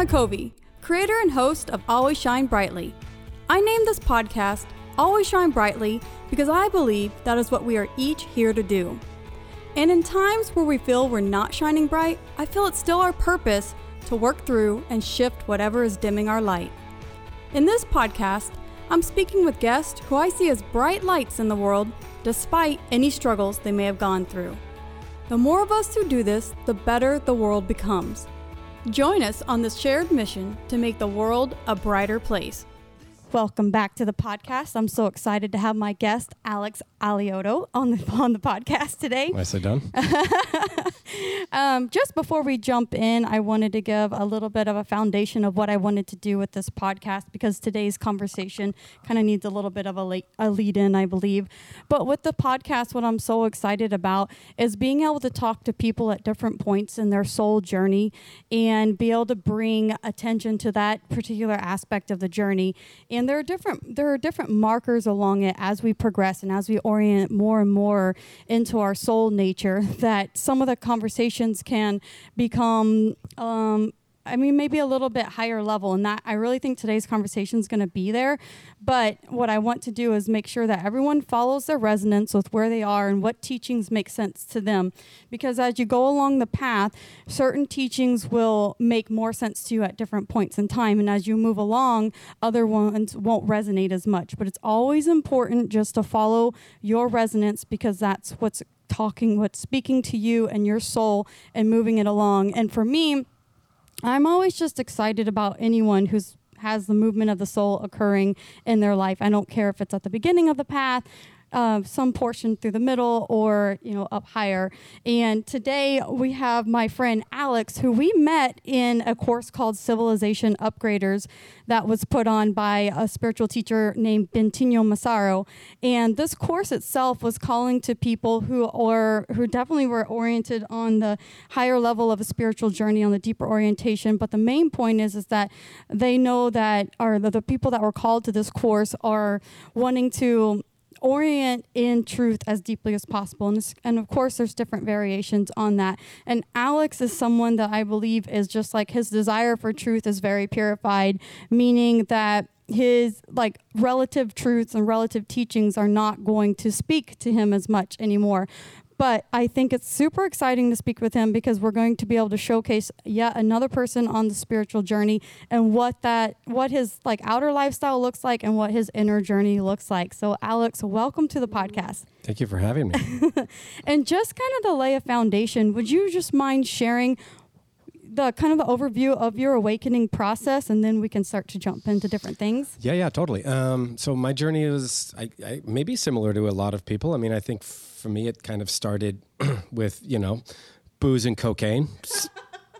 I'm Covey, creator and host of Always Shine Brightly. I named this podcast Always Shine Brightly because I believe that is what we are each here to do. And in times where we feel we're not shining bright, I feel it's still our purpose to work through and shift whatever is dimming our light. In this podcast, I'm speaking with guests who I see as bright lights in the world despite any struggles they may have gone through. The more of us who do this, the better the world becomes. Join us on this shared mission to make the world a brighter place. Welcome back to the podcast. I'm so excited to have my guest Alex Alioto on the on the podcast today. Nicely done. Um, just before we jump in, I wanted to give a little bit of a foundation of what I wanted to do with this podcast because today's conversation kind of needs a little bit of a, late, a lead in, I believe. But with the podcast, what I'm so excited about is being able to talk to people at different points in their soul journey and be able to bring attention to that particular aspect of the journey. And there are different there are different markers along it as we progress and as we orient more and more into our soul nature that some of the conversations can become um, I mean, maybe a little bit higher level, and that I really think today's conversation is going to be there. But what I want to do is make sure that everyone follows their resonance with where they are and what teachings make sense to them. Because as you go along the path, certain teachings will make more sense to you at different points in time. And as you move along, other ones won't resonate as much. But it's always important just to follow your resonance because that's what's talking, what's speaking to you and your soul and moving it along. And for me, I'm always just excited about anyone who's has the movement of the soul occurring in their life. I don't care if it's at the beginning of the path, uh, some portion through the middle, or you know up higher. And today we have my friend Alex, who we met in a course called Civilization Upgraders that was put on by a spiritual teacher named Bentinho Massaro. And this course itself was calling to people who are who definitely were oriented on the higher level of a spiritual journey, on the deeper orientation. But the main point is is that they know that are the, the people that were called to this course are wanting to orient in truth as deeply as possible. And, and of course, there's different variations on that. And Alex is someone that I believe is just like his desire for truth is very purified, meaning that his like relative truths and relative teachings are not going to speak to him as much anymore but I think it's super exciting to speak with him because we're going to be able to showcase yet another person on the spiritual journey and what that what his like outer lifestyle looks like and what his inner journey looks like. So Alex, welcome to the podcast. Thank you for having me. and just kind of to lay a foundation, would you just mind sharing the kind of the overview of your awakening process, and then we can start to jump into different things. Yeah, yeah, totally. Um, so my journey is I, I, maybe similar to a lot of people. I mean, I think for me it kind of started with you know booze and cocaine.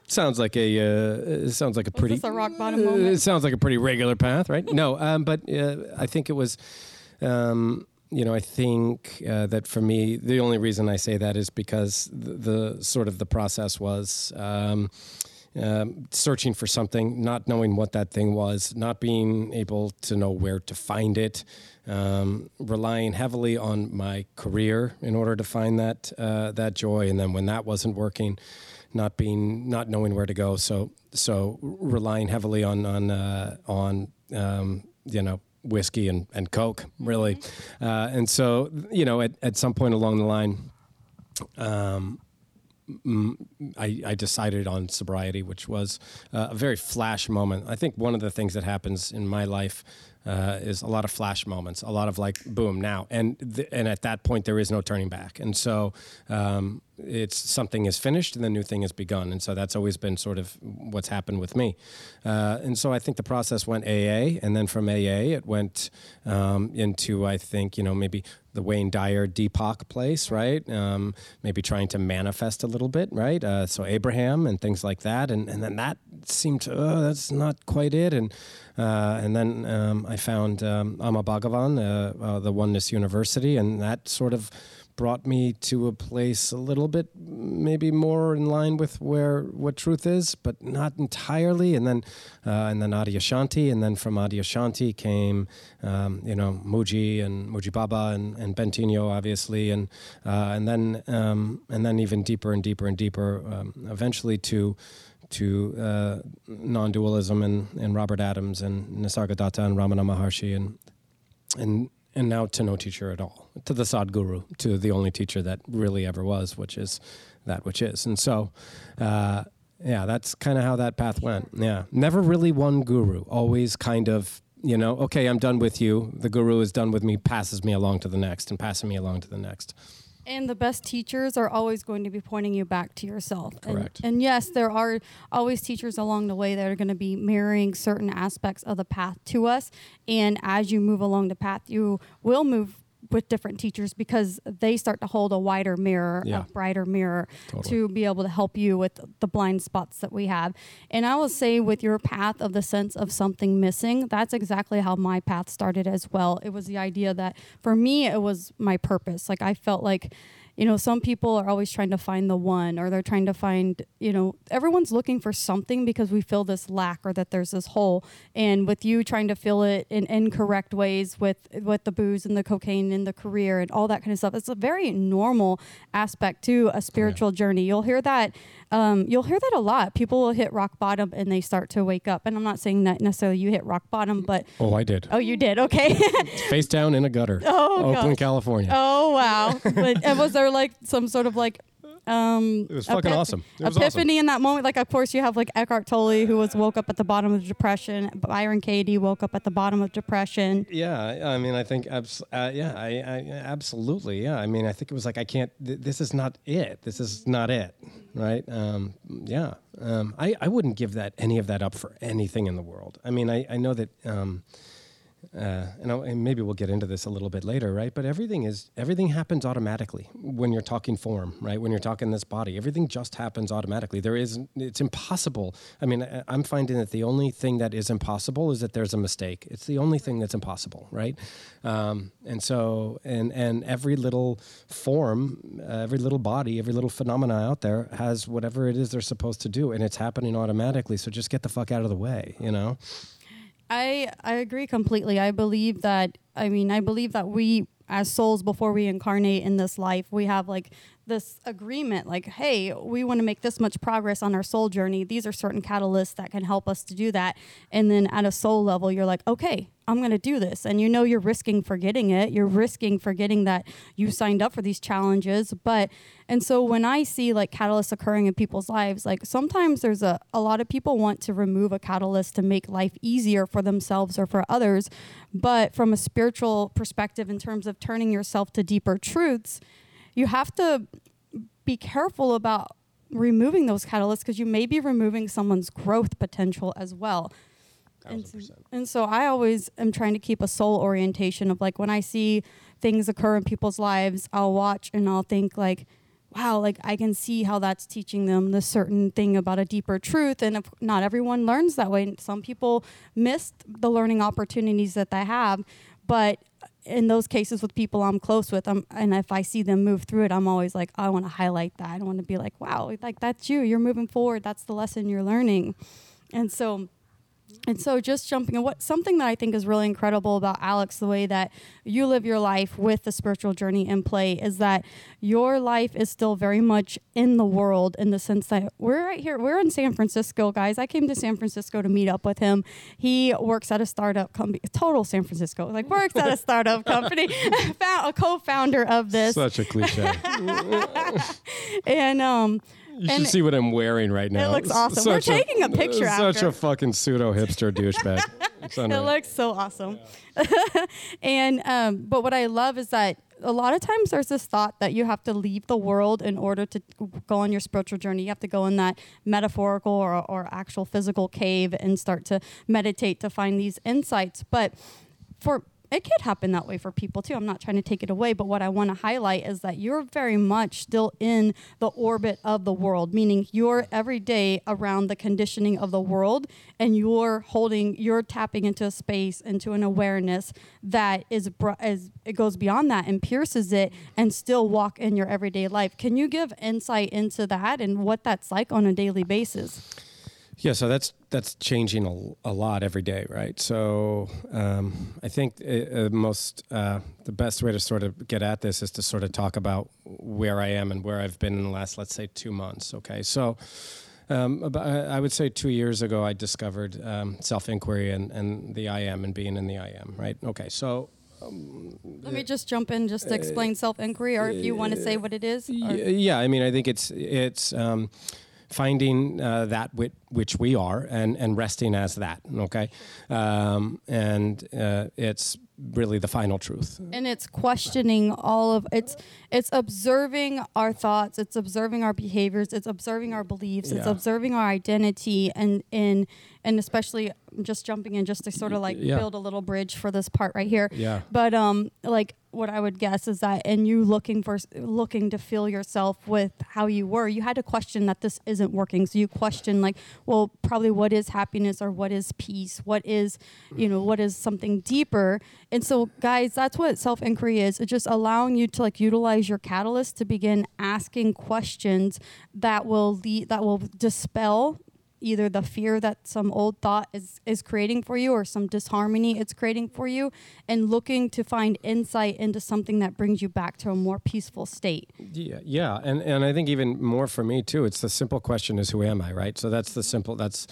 sounds like a uh, sounds like a pretty a rock bottom moment. It sounds like a pretty regular path, right? no, um, but uh, I think it was. Um, you know, I think uh, that for me, the only reason I say that is because the, the sort of the process was um, um, searching for something, not knowing what that thing was, not being able to know where to find it, um, relying heavily on my career in order to find that uh, that joy, and then when that wasn't working, not being not knowing where to go. So so relying heavily on on uh, on um, you know whiskey and, and Coke, really. Mm-hmm. Uh, and so, you know, at, at some point along the line, um, I, I, decided on sobriety, which was uh, a very flash moment. I think one of the things that happens in my life uh, is a lot of flash moments, a lot of like boom now, and th- and at that point there is no turning back, and so um, it's something is finished and the new thing has begun, and so that's always been sort of what's happened with me, uh, and so I think the process went AA, and then from AA it went um, into I think you know maybe the Wayne Dyer Deepak place, right? Um, maybe trying to manifest a little bit, right? Uh, so Abraham and things like that, and and then that seemed to oh, that's not quite it, and uh, and then um, I found um, Amma Bhagavan, uh, uh, the Oneness University, and that sort of brought me to a place a little bit maybe more in line with where what truth is, but not entirely. And then uh, and then Adyashanti, and then from Adyashanti came um, you know Mooji and Mooji Baba and, and Bentinho, obviously, and uh, and then um, and then even deeper and deeper and deeper, um, eventually to to uh, non-dualism and, and Robert Adams and Nisargadatta and Ramana Maharshi and and and now to no teacher at all, to the Sadguru, to the only teacher that really ever was, which is that which is. And so, uh, yeah, that's kind of how that path went. Yeah, never really one guru, always kind of you know, okay, I'm done with you. The guru is done with me, passes me along to the next, and passing me along to the next. And the best teachers are always going to be pointing you back to yourself. Correct. And, and, yes, there are always teachers along the way that are going to be mirroring certain aspects of the path to us. And as you move along the path, you will move with different teachers because they start to hold a wider mirror, Yeah. a brighter mirror Totally. to be able to help you with the blind spots that we have. And I will say, with your path of the sense of something missing, that's exactly how my path started as well. It was the idea that for me, it was my purpose. Like I felt like, you know, some people are always trying to find the one or they're trying to find, you know, everyone's looking for something because we feel this lack or that there's this hole. And with you trying to fill it in incorrect ways with with the booze and the cocaine and the career and all that kind of stuff, it's a very normal aspect to a spiritual journey. You'll hear that um, you'll hear that a lot. People will hit rock bottom and they start to wake up. And I'm not saying that necessarily you hit rock bottom, but Oh, I did. oh, you did. Okay. Face down in a gutter. Oh, Oakland, gosh. California. oh wow. But and was there like some sort of like um It was fucking epip- awesome. It was awesome. epiphany in that moment? Like of course you have like Eckhart Tolle who was woke up at the bottom of depression. Byron Katie woke up at the bottom of depression. Yeah, I I mean, I think, abs- uh, yeah, I, I, absolutely, yeah. I mean, I think it was like, I can't. Th- this is not it. This is not it, right? Um, yeah, um, I, I wouldn't give that any of that up for anything in the world. I mean, I, I know that, um, uh, and, and maybe we'll get into this a little bit later, right? But everything is everything happens automatically when you're talking form, right? When you're talking this body, everything just happens automatically. There is, it's impossible. I mean, I'm finding that the only thing that is impossible is that there's a mistake. It's the only thing that's impossible, right? Um, and so, and and every little form, uh, every little body, every little phenomena out there has whatever it is they're supposed to do, and it's happening automatically. So just get the fuck out of the way, you know? I I agree completely. I believe that I mean I believe that we as souls before we incarnate in this life, we have like this agreement like hey, we want to make this much progress on our soul journey. These are certain catalysts that can help us to do that. And then at a soul level, you're like, "Okay, I'm going to do this." And you know you're risking forgetting it. You're risking forgetting that you signed up for these challenges, but and so when I see like catalysts occurring in people's lives, like sometimes there's a, a lot of people want to remove a catalyst to make life easier for themselves or for others. But from a spiritual perspective, in terms of turning yourself to deeper truths, you have to be careful about removing those catalysts because you may be removing someone's growth potential as well. And, so- and so I always am trying to keep a soul orientation of like when I see things occur in people's lives, I'll watch and I'll think like, wow, like I can see how that's teaching them this certain thing about a deeper truth. And if not everyone learns that way. Some people missed the learning opportunities that they have, but in those cases with people I'm close with, I'm, and if I see them move through it, I'm always like, I want to highlight that. I don't want to be like, wow, like that's you. You're moving forward. That's the lesson you're learning. And so, and so just jumping in what something that I think is really incredible about Alex, the way that you live your life with the spiritual journey in play is that your life is still very much in the world in the sense that we're right here. We're in San Francisco, guys. I came to San Francisco to meet up with him. He works at a startup company, total San Francisco, like works at a startup company, found, a co-founder of this. Such a cliche. and um You And should see what I'm wearing right now. It looks awesome. We're such taking a picture Such after. a fucking pseudo hipster douchebag. It looks so awesome. and um, but what I love is that a lot of times there's this thought that you have to leave the world in order to go on your spiritual journey. You have to go in that metaphorical or, or actual physical cave and start to meditate to find these insights. But for it could happen that way for people too. I'm not trying to take it away, but what I want to highlight is that you're very much still in the orbit of the world, meaning you're every day around the conditioning of the world and you're holding, you're tapping into a space, into an awareness that is, is it goes beyond that and pierces it and still walk in your everyday life. Can you give insight into that and what that's like on a daily basis? Yeah, so that's that's changing a, a lot every day, right? So um, I think uh, uh, most uh, the best way to sort of get at this is to sort of talk about where I am and where I've been in the last, let's say, two months. Okay, so Um, about, I would say two years ago, I discovered um, self inquiry and, and the I am and being in the I am, right? Okay, so. Um, Let me just jump in just to explain self inquiry, or if you want to say what it is. or- yeah, I mean, I think it's it's um, finding uh, that which, which we are and and resting as that. Okay, um, and uh, it's really the final truth. and it's questioning all of it's it's observing our thoughts it's observing our behaviors it's observing our beliefs it's observing our identity and and and especially just jumping in just to sort of like Yeah. build a little bridge for this part right here. Yeah. but um like what i would guess is that in you looking for looking to fill yourself with how you were you had to question that this isn't working. So you question like well probably what is happiness or what is peace? What is you know what is something deeper? And so guys that's what self-inquiry is. It's just allowing you to like utilize your catalyst to begin asking questions that will lead that will dispel either the fear that some old thought is is creating for you or some disharmony it's creating for you and looking to find insight into something that brings you back to a more peaceful state Yeah, yeah, and and I think even more for me too. It's the simple question: is who am I? Right. So that's the simple. That's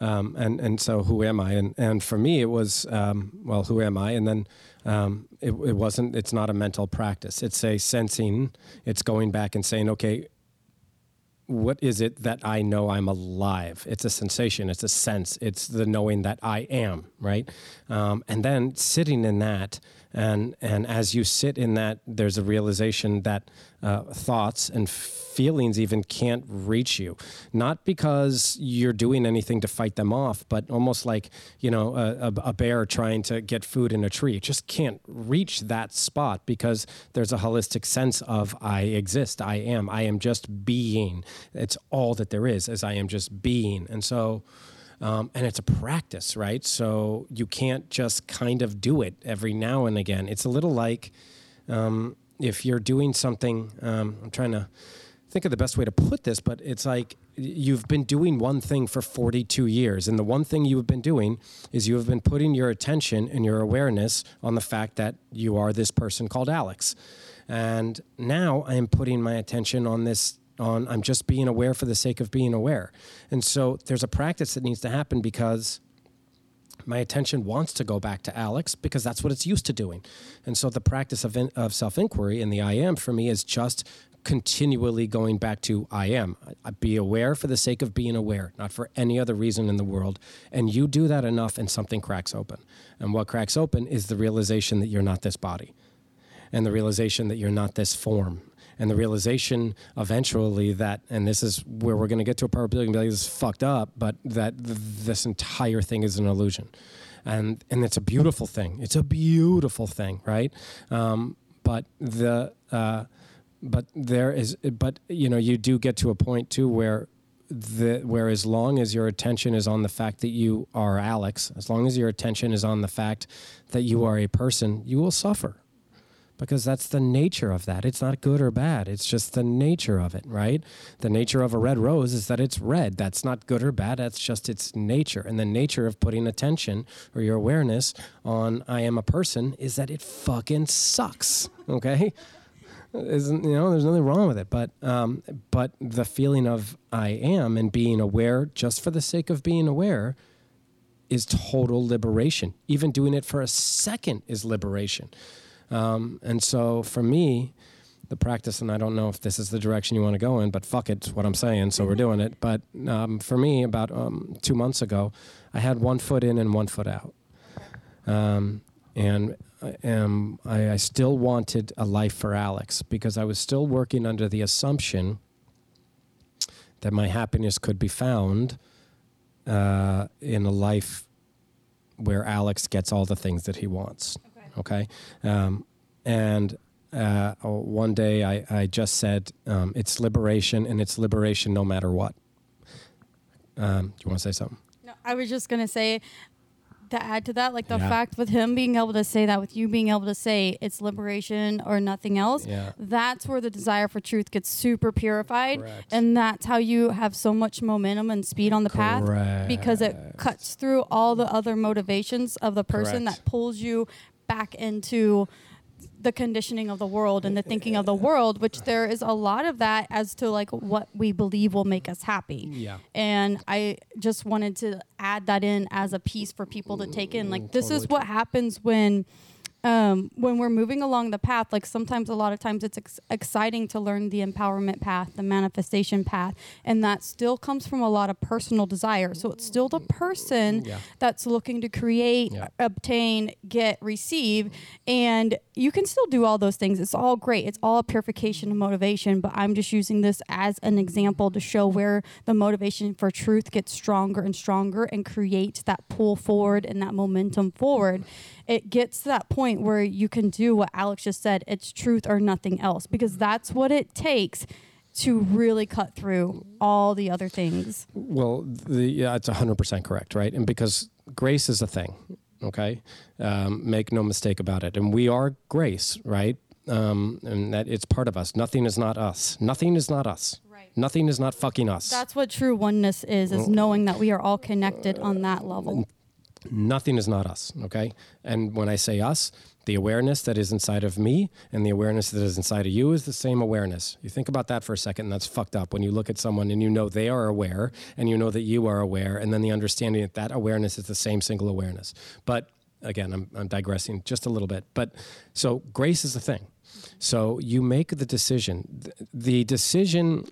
um, and and so who am I? And and for me, it was um, well, who am I? And then um, it, it wasn't. It's not a mental practice. It's a sensing. It's going back and saying, okay, what is it that I know I'm alive? It's a sensation, it's a sense, it's the knowing that I am, right? Um, and then sitting in that, and and as you sit in that, there's a realization that uh, thoughts and feelings even can't reach you, not because you're doing anything to fight them off, but almost like you know a, a, bear trying to get food in a tree. It just can't reach that spot because there's a holistic sense of I exist, I am, I am just being. It's all that there is, as I am just being, and so. Um, and it's a practice, right? So you can't just kind of do it every now and again. It's a little like um, if you're doing something. Um, I'm trying to think of the best way to put this, but it's like you've been doing one thing for 42 years, and the one thing you have been doing is you have been putting your attention and your awareness on the fact that you are this person called Alex. And now I am putting my attention on this on I'm just being aware for the sake of being aware. And so there's a practice that needs to happen because my attention wants to go back to Alex because that's what it's used to doing. And so the practice of, in, of self inquiry in the I am for me is just continually going back to I am. I be aware for the sake of being aware, not for any other reason in the world. And you do that enough and something cracks open. And what cracks open is the realization that you're not this body and the realization that you're not this form and the realization eventually that and this is where we're going to get to a part where be like this is fucked up but that th- this entire thing is an illusion. And and it's a beautiful thing. It's a beautiful thing right? Um, but the uh, but there is but you know you do get to a point too where the where as long as your attention is on the fact that you are Alex, as long as your attention is on the fact that you are a person, you will suffer because that's the nature of that. It's not good or bad. It's just the nature of it, right? The nature of a red rose is that it's red. That's not good or bad. That's just its nature. And the nature of putting attention or your awareness on I am a person is that it fucking sucks. Okay? Isn't you know? There's nothing wrong with it, but um, but the feeling of I am and being aware just for the sake of being aware is total liberation. Even doing it for a second is liberation. Um, and so for me, the practice, and I don't know if this is the direction you want to go in, but fuck it, what I'm saying, so we're doing it. But um, for me, about um, two months ago, I had one foot in and one foot out. Um, and I, I still wanted a life for Alex because I was still working under the assumption that my happiness could be found uh, in a life where Alex gets all the things that he wants. Okay. Um, and uh, one day I, I just said, um, it's liberation and it's liberation no matter what. Um, do you want to say something? No, I was just gonna say to add to that, like the Yeah. fact with him being able to say that, with you being able to say it's liberation or nothing else, Yeah. that's where the desire for truth gets super purified, Correct. and that's how you have so much momentum and speed on the path because it cuts through all the other motivations of the person Correct. that pulls you back into the conditioning of the world and the thinking of the world, which there is a lot of that as to like what we believe will make us happy. Yeah. And I just wanted to add that in as a piece for people to take in. Like this is what happens when um, when we're moving along the path, like sometimes a lot of times it's ex- exciting to learn the empowerment path, the manifestation path, and that still comes from a lot of personal desire. So it's still the person Yeah. that's looking to create, Yeah. obtain, get, receive, and you can still do all those things. It's all great. It's all purification and motivation, but I'm just using this as an example to show where the motivation for truth gets stronger and stronger and creates that pull forward and that momentum forward. It gets to that point where you can do what Alex just said it's truth or nothing else, because that's what it takes to really cut through all the other things. Well, the, yeah, it's 100% correct, right? And because grace is a thing, okay? Um, make no mistake about it. And we are grace, right? Um, and that it's part of us. Nothing is not us. Nothing is not us. Right. Nothing is not fucking us. That's what true oneness is, is knowing that we are all connected on that level. Nothing is not us, okay? And when I say us, the awareness that is inside of me and the awareness that is inside of you is the same awareness. You think about that for a second, and that's fucked up. When you look at someone and you know they are aware, and you know that you are aware, and then the understanding that that awareness is the same single awareness. But again, I'm, I'm digressing just a little bit. But so grace is the thing. So you make the decision. The decision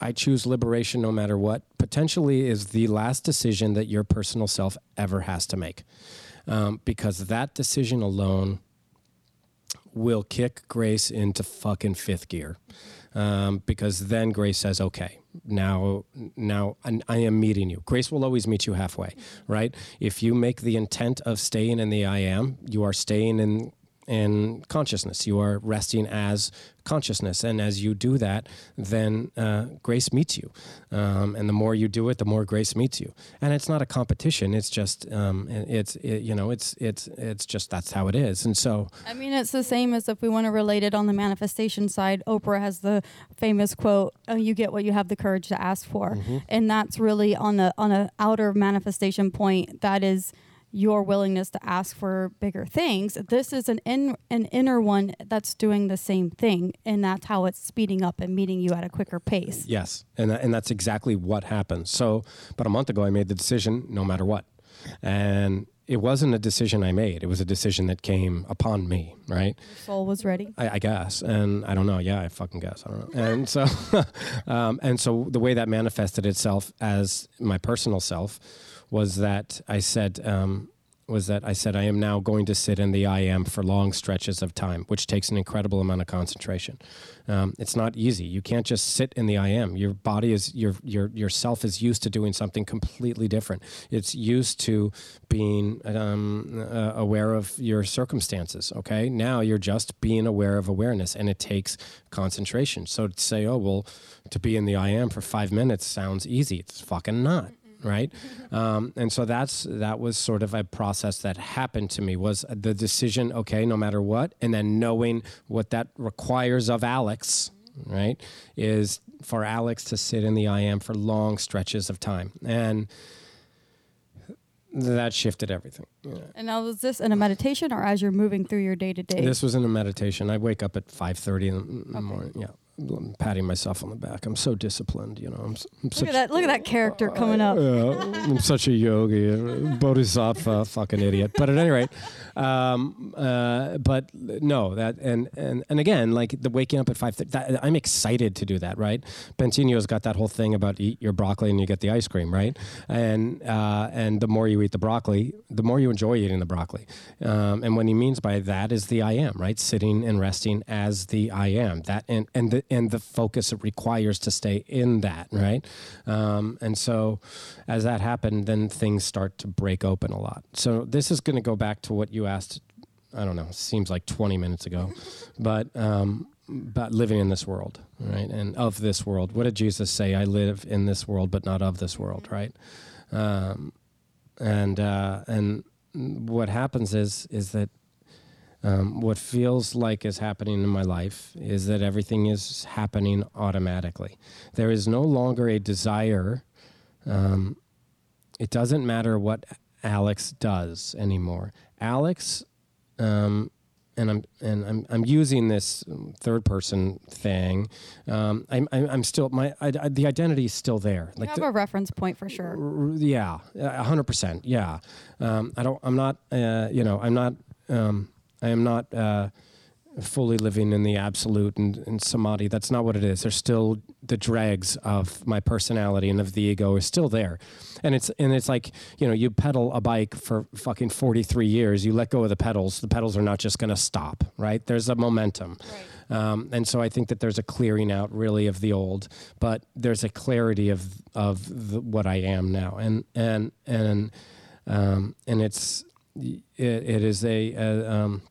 I choose liberation no matter what potentially is the last decision that your personal self ever has to make. Um, because that decision alone will kick Grace into fucking fifth gear. Um, because then Grace says, okay, now, now I, I am meeting you. Grace will always meet you halfway, right? If you make the intent of staying in the I am, you are staying in in consciousness. You are resting as consciousness, and as you do that, then uh, grace meets you. Um, and the more you do it, the more grace meets you. And it's not a competition. It's just um, it's it, you know it's it's it's just that's how it is. And so I mean, it's the same as if we want to relate it on the manifestation side. Oprah has the famous quote, oh, "You get what you have the courage to ask for," and that's really on a on a outer manifestation point. That is your willingness to ask for bigger things. This is an in, an inner one that's doing the same thing, and that's how it's speeding up and meeting you at a quicker pace. Yes, and and that's exactly what happened. So, about a month ago, I made the decision, no matter what, and it wasn't a decision I made. It was a decision that came upon me, right? Soul was ready. I, I guess, and I don't know. Yeah, I fucking guess. I don't know. And so, um, and so the way that manifested itself as my personal self was that I said. Um, was that I said I am now going to sit in the I am for long stretches of time, which takes an incredible amount of concentration. Um, it's not easy. You can't just sit in the I am. Your body is your your yourself is used to doing something completely different. It's used to being um, uh, aware of your circumstances. Okay, now you're just being aware of awareness, and it takes concentration. So to say, oh well, to be in the I am for five minutes sounds easy. It's fucking not right? Um, and so that's that was sort of a process that happened to me was the decision okay no matter what and then knowing what that requires of alex right is for alex to sit in the i am for long stretches of time. And that shifted everything. And now, was this in a meditation or as you're moving through your day to day? this was in a meditation. I wake up at 5.30 in the morning. Yeah I'm patting myself on the back i'm so disciplined you know i'm, I'm Look such at that! Look at that character coming up. Yeah, I'm such a yogi, a bodhisattva, fucking idiot. But at any rate, um, uh, but no, that and and and again, like the waking up at five. That, I'm excited to do that, right? Bentinho's got that whole thing about eat your broccoli and you get the ice cream, right? And uh, and the more you eat the broccoli, the more you enjoy eating the broccoli. Um, and what he means by that is the I am, right? Sitting and resting as the I am. That and and the and the focus it requires to stay in that, right? Um, and so, as that happened, then things start to break open a lot. So this is going to go back to what you asked. I don't know. Seems like 20 minutes ago, but um, about living in this world, right? And of this world. What did Jesus say? I live in this world, but not of this world, right? Um, and uh, and what happens is is that um, what feels like is happening in my life is that everything is happening automatically. There is no longer a desire. Um, it doesn't matter what Alex does anymore. Alex um, and I'm and I'm I'm using this third person thing. Um, I'm, I'm I'm still my I, I, the identity is still there. You have a reference point for sure. r- yeah, a hundred percent. Yeah, um, I don't. I'm not. Uh, you know, I'm not. Um, I am not. Uh, fully living in the absolute and, and samadhi. That's not what it is. There's still the dregs of my personality and of the ego is still there. And it's and it's like, you know, you pedal a bike for fucking 43 years, you let go of the pedals, the pedals are not just going to stop, right? There's a momentum. Right. Um, and so I think that there's a clearing out really of the old, but there's a clarity of of the, what I am now. And and and um, and it's it, it is a, a um,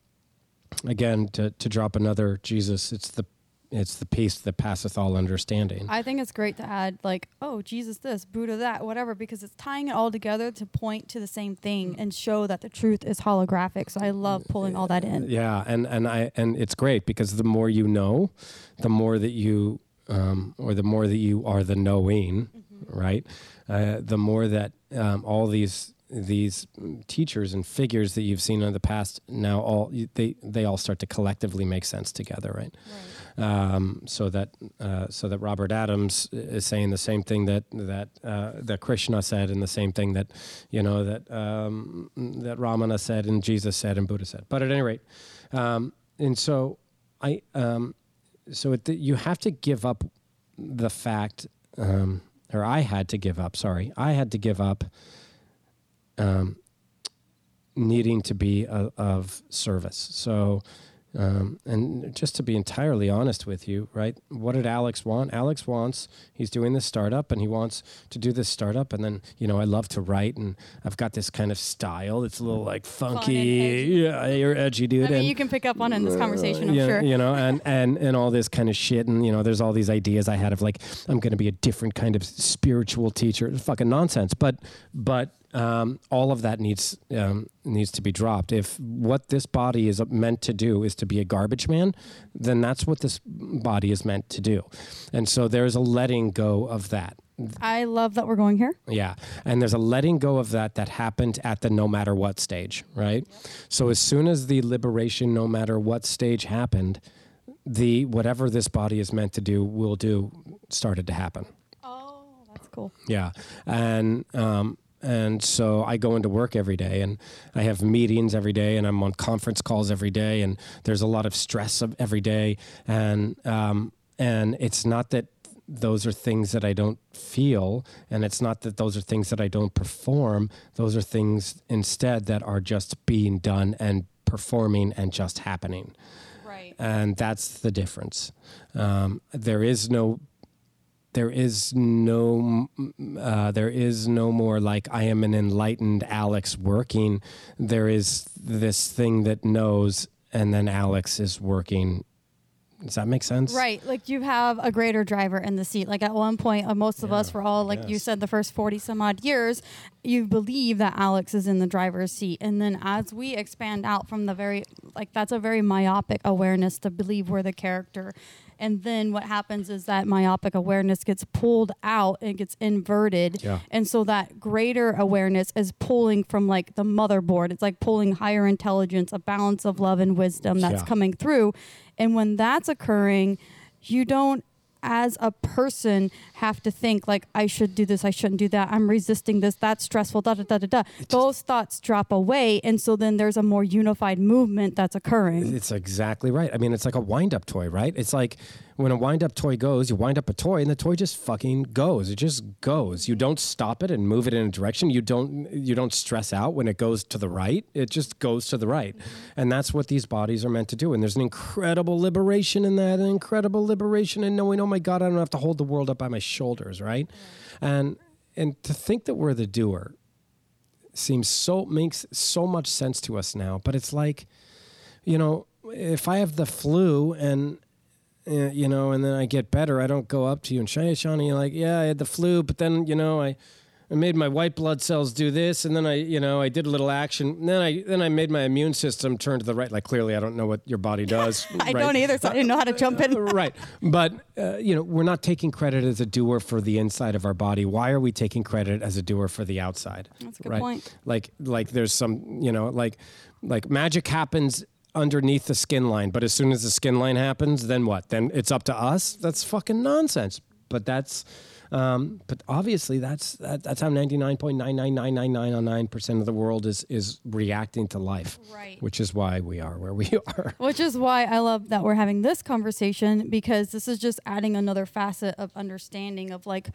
again to, to drop another jesus it's the it's the peace that passeth all understanding I think it's great to add like, oh, Jesus this, Buddha that, whatever, because it's tying it all together to point to the same thing and show that the truth is holographic. So I love pulling all that in. yeah and and i and it's great because the more you know the more that you um, or the more that you are the knowing right uh, the more that um, all these these teachers and figures that you've seen in the past now all they they all start to collectively make sense together right um, so that uh, so that Robert Adams is saying the same thing that that uh, that Krishna said, and the same thing that you know that um, that Ramana said, and Jesus said, and Buddha said. But at any rate, um, and so I um, so it, you have to give up the fact, um, or I had to give up. Sorry, I had to give up. Um, needing to be a, of service. So, um, and just to be entirely honest with you, right? What did Alex want? Alex wants, he's doing this startup and he wants to do this startup. And then, you know, I love to write and I've got this kind of style. It's a little like funky. Yeah, you're edgy, dude. I mean, and, you can pick up on in this conversation, I'm you, sure. You know, and, and, and all this kind of shit. And, you know, there's all these ideas I had of like, I'm going to be a different kind of spiritual teacher. It's fucking nonsense. But, but, um, all of that needs um, needs to be dropped. If what this body is meant to do is to be a garbage man, then that's what this body is meant to do. And so there's a letting go of that. I love that we're going here. Yeah. And there's a letting go of that that happened at the no matter what stage, right? So as soon as the liberation, no matter what stage happened, the whatever this body is meant to do will do started to happen. Oh, that's cool. Yeah. And, um, and so I go into work every day and I have meetings every day and I'm on conference calls every day and there's a lot of stress of every day. And, um, and it's not that those are things that I don't feel, and it's not that those are things that I don't perform. Those are things instead that are just being done and performing and just happening. Right. And that's the difference. Um, there is no there is no uh, there is no more like I am an enlightened Alex working. There is this thing that knows, and then Alex is working. Does that make sense? Right. Like you have a greater driver in the seat. Like at one point, uh, most of us, Yeah. for all, like you said, the first 40 some odd years, you believe that Alex is in the driver's seat. And then as we expand out from the very, like that's a very myopic awareness to believe we're the character. And then what happens is that myopic awareness gets pulled out and gets inverted. Yeah. And so that greater awareness is pulling from like the motherboard. It's like pulling higher intelligence, a balance of love and wisdom that's Yeah. coming through. And when that's occurring, you don't as a person have to think like I should do this, I shouldn't do that. I'm resisting this, that's stressful, da da da da da. Those thoughts drop away and so then there's a more unified movement that's occurring. It's exactly right. I mean, it's like a wind up toy, right? It's like when a wind up toy goes, you wind up a toy and the toy just fucking goes. It just goes. You don't stop it and move it in a direction. You don't you don't stress out when it goes to the right. It just goes to the right. And that's what these bodies are meant to do. And there's an incredible liberation in that, an incredible liberation in knowing, oh my God, I don't have to hold the world up by my shoulders, right? And and to think that we're the doer seems so makes so much sense to us now, but it's like you know, if I have the flu and you know, and then I get better, I don't go up to you and say, You're like, yeah, I had the flu, but then you know, I. I made my white blood cells do this, and then I, you know, I did a little action. And then I, then I made my immune system turn to the right. Like clearly, I don't know what your body does. I right? don't either, so I didn't know how to jump in. right. But, uh, you know, we're not taking credit as a doer for the inside of our body. Why are we taking credit as a doer for the outside? That's a good right? point. Like, like there's some, you know, like, like magic happens underneath the skin line. But as soon as the skin line happens, then what? Then it's up to us. That's fucking nonsense. But that's um, but obviously, that's that, that's how ninety nine point nine nine nine nine nine nine percent of the world is is reacting to life, Right. Which is why we are where we are. Which is why I love that we're having this conversation because this is just adding another facet of understanding of like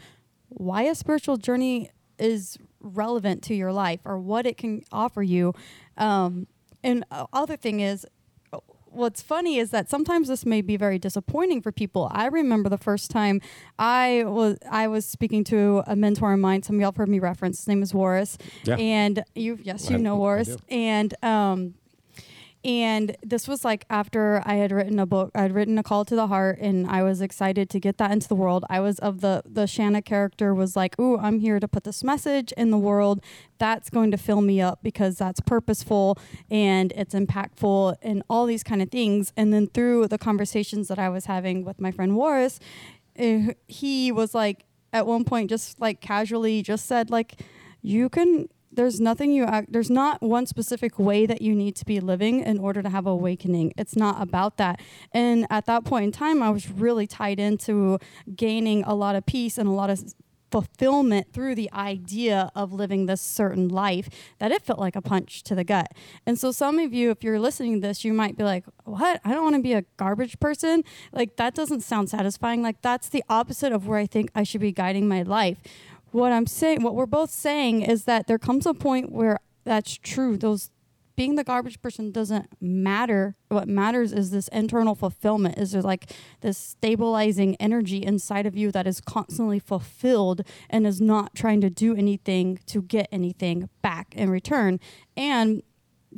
why a spiritual journey is relevant to your life or what it can offer you. Um, and uh, other thing is, uh, what's funny is that sometimes this may be very disappointing for people. I remember the first time I was I was speaking to a mentor of mine. Some of y'all have heard me reference. His name is Warris, Yeah. and you yes you I- know I Warris, and um, and this was like after I had written a book, I'd written a call to the heart, and I was excited to get that into the world. I was of the the Shanna character was like, "Ooh, I'm here to put this message in the world. That's going to fill me up because that's purposeful and it's impactful and all these kind of things." And then through the conversations that I was having with my friend Warris, eh, he was like, at one point, just like casually, just said like, "You can." There's nothing you act, there's not one specific way that you need to be living in order to have awakening. It's not about that. And at that point in time i was really tied into gaining a lot of peace and a lot of fulfillment through the idea of living this certain life that it felt like a punch to the gut. And so some of you if you're listening to this you might be like what? I don't want to be a garbage person? Like that doesn't sound satisfying. Like that's the opposite of where i think i should be guiding my life what I'm saying, what we're both saying is that there comes a point where that's true. Those being the garbage person doesn't matter. What matters is this internal fulfillment. Is there like this stabilizing energy inside of you that is constantly fulfilled and is not trying to do anything to get anything back in return. And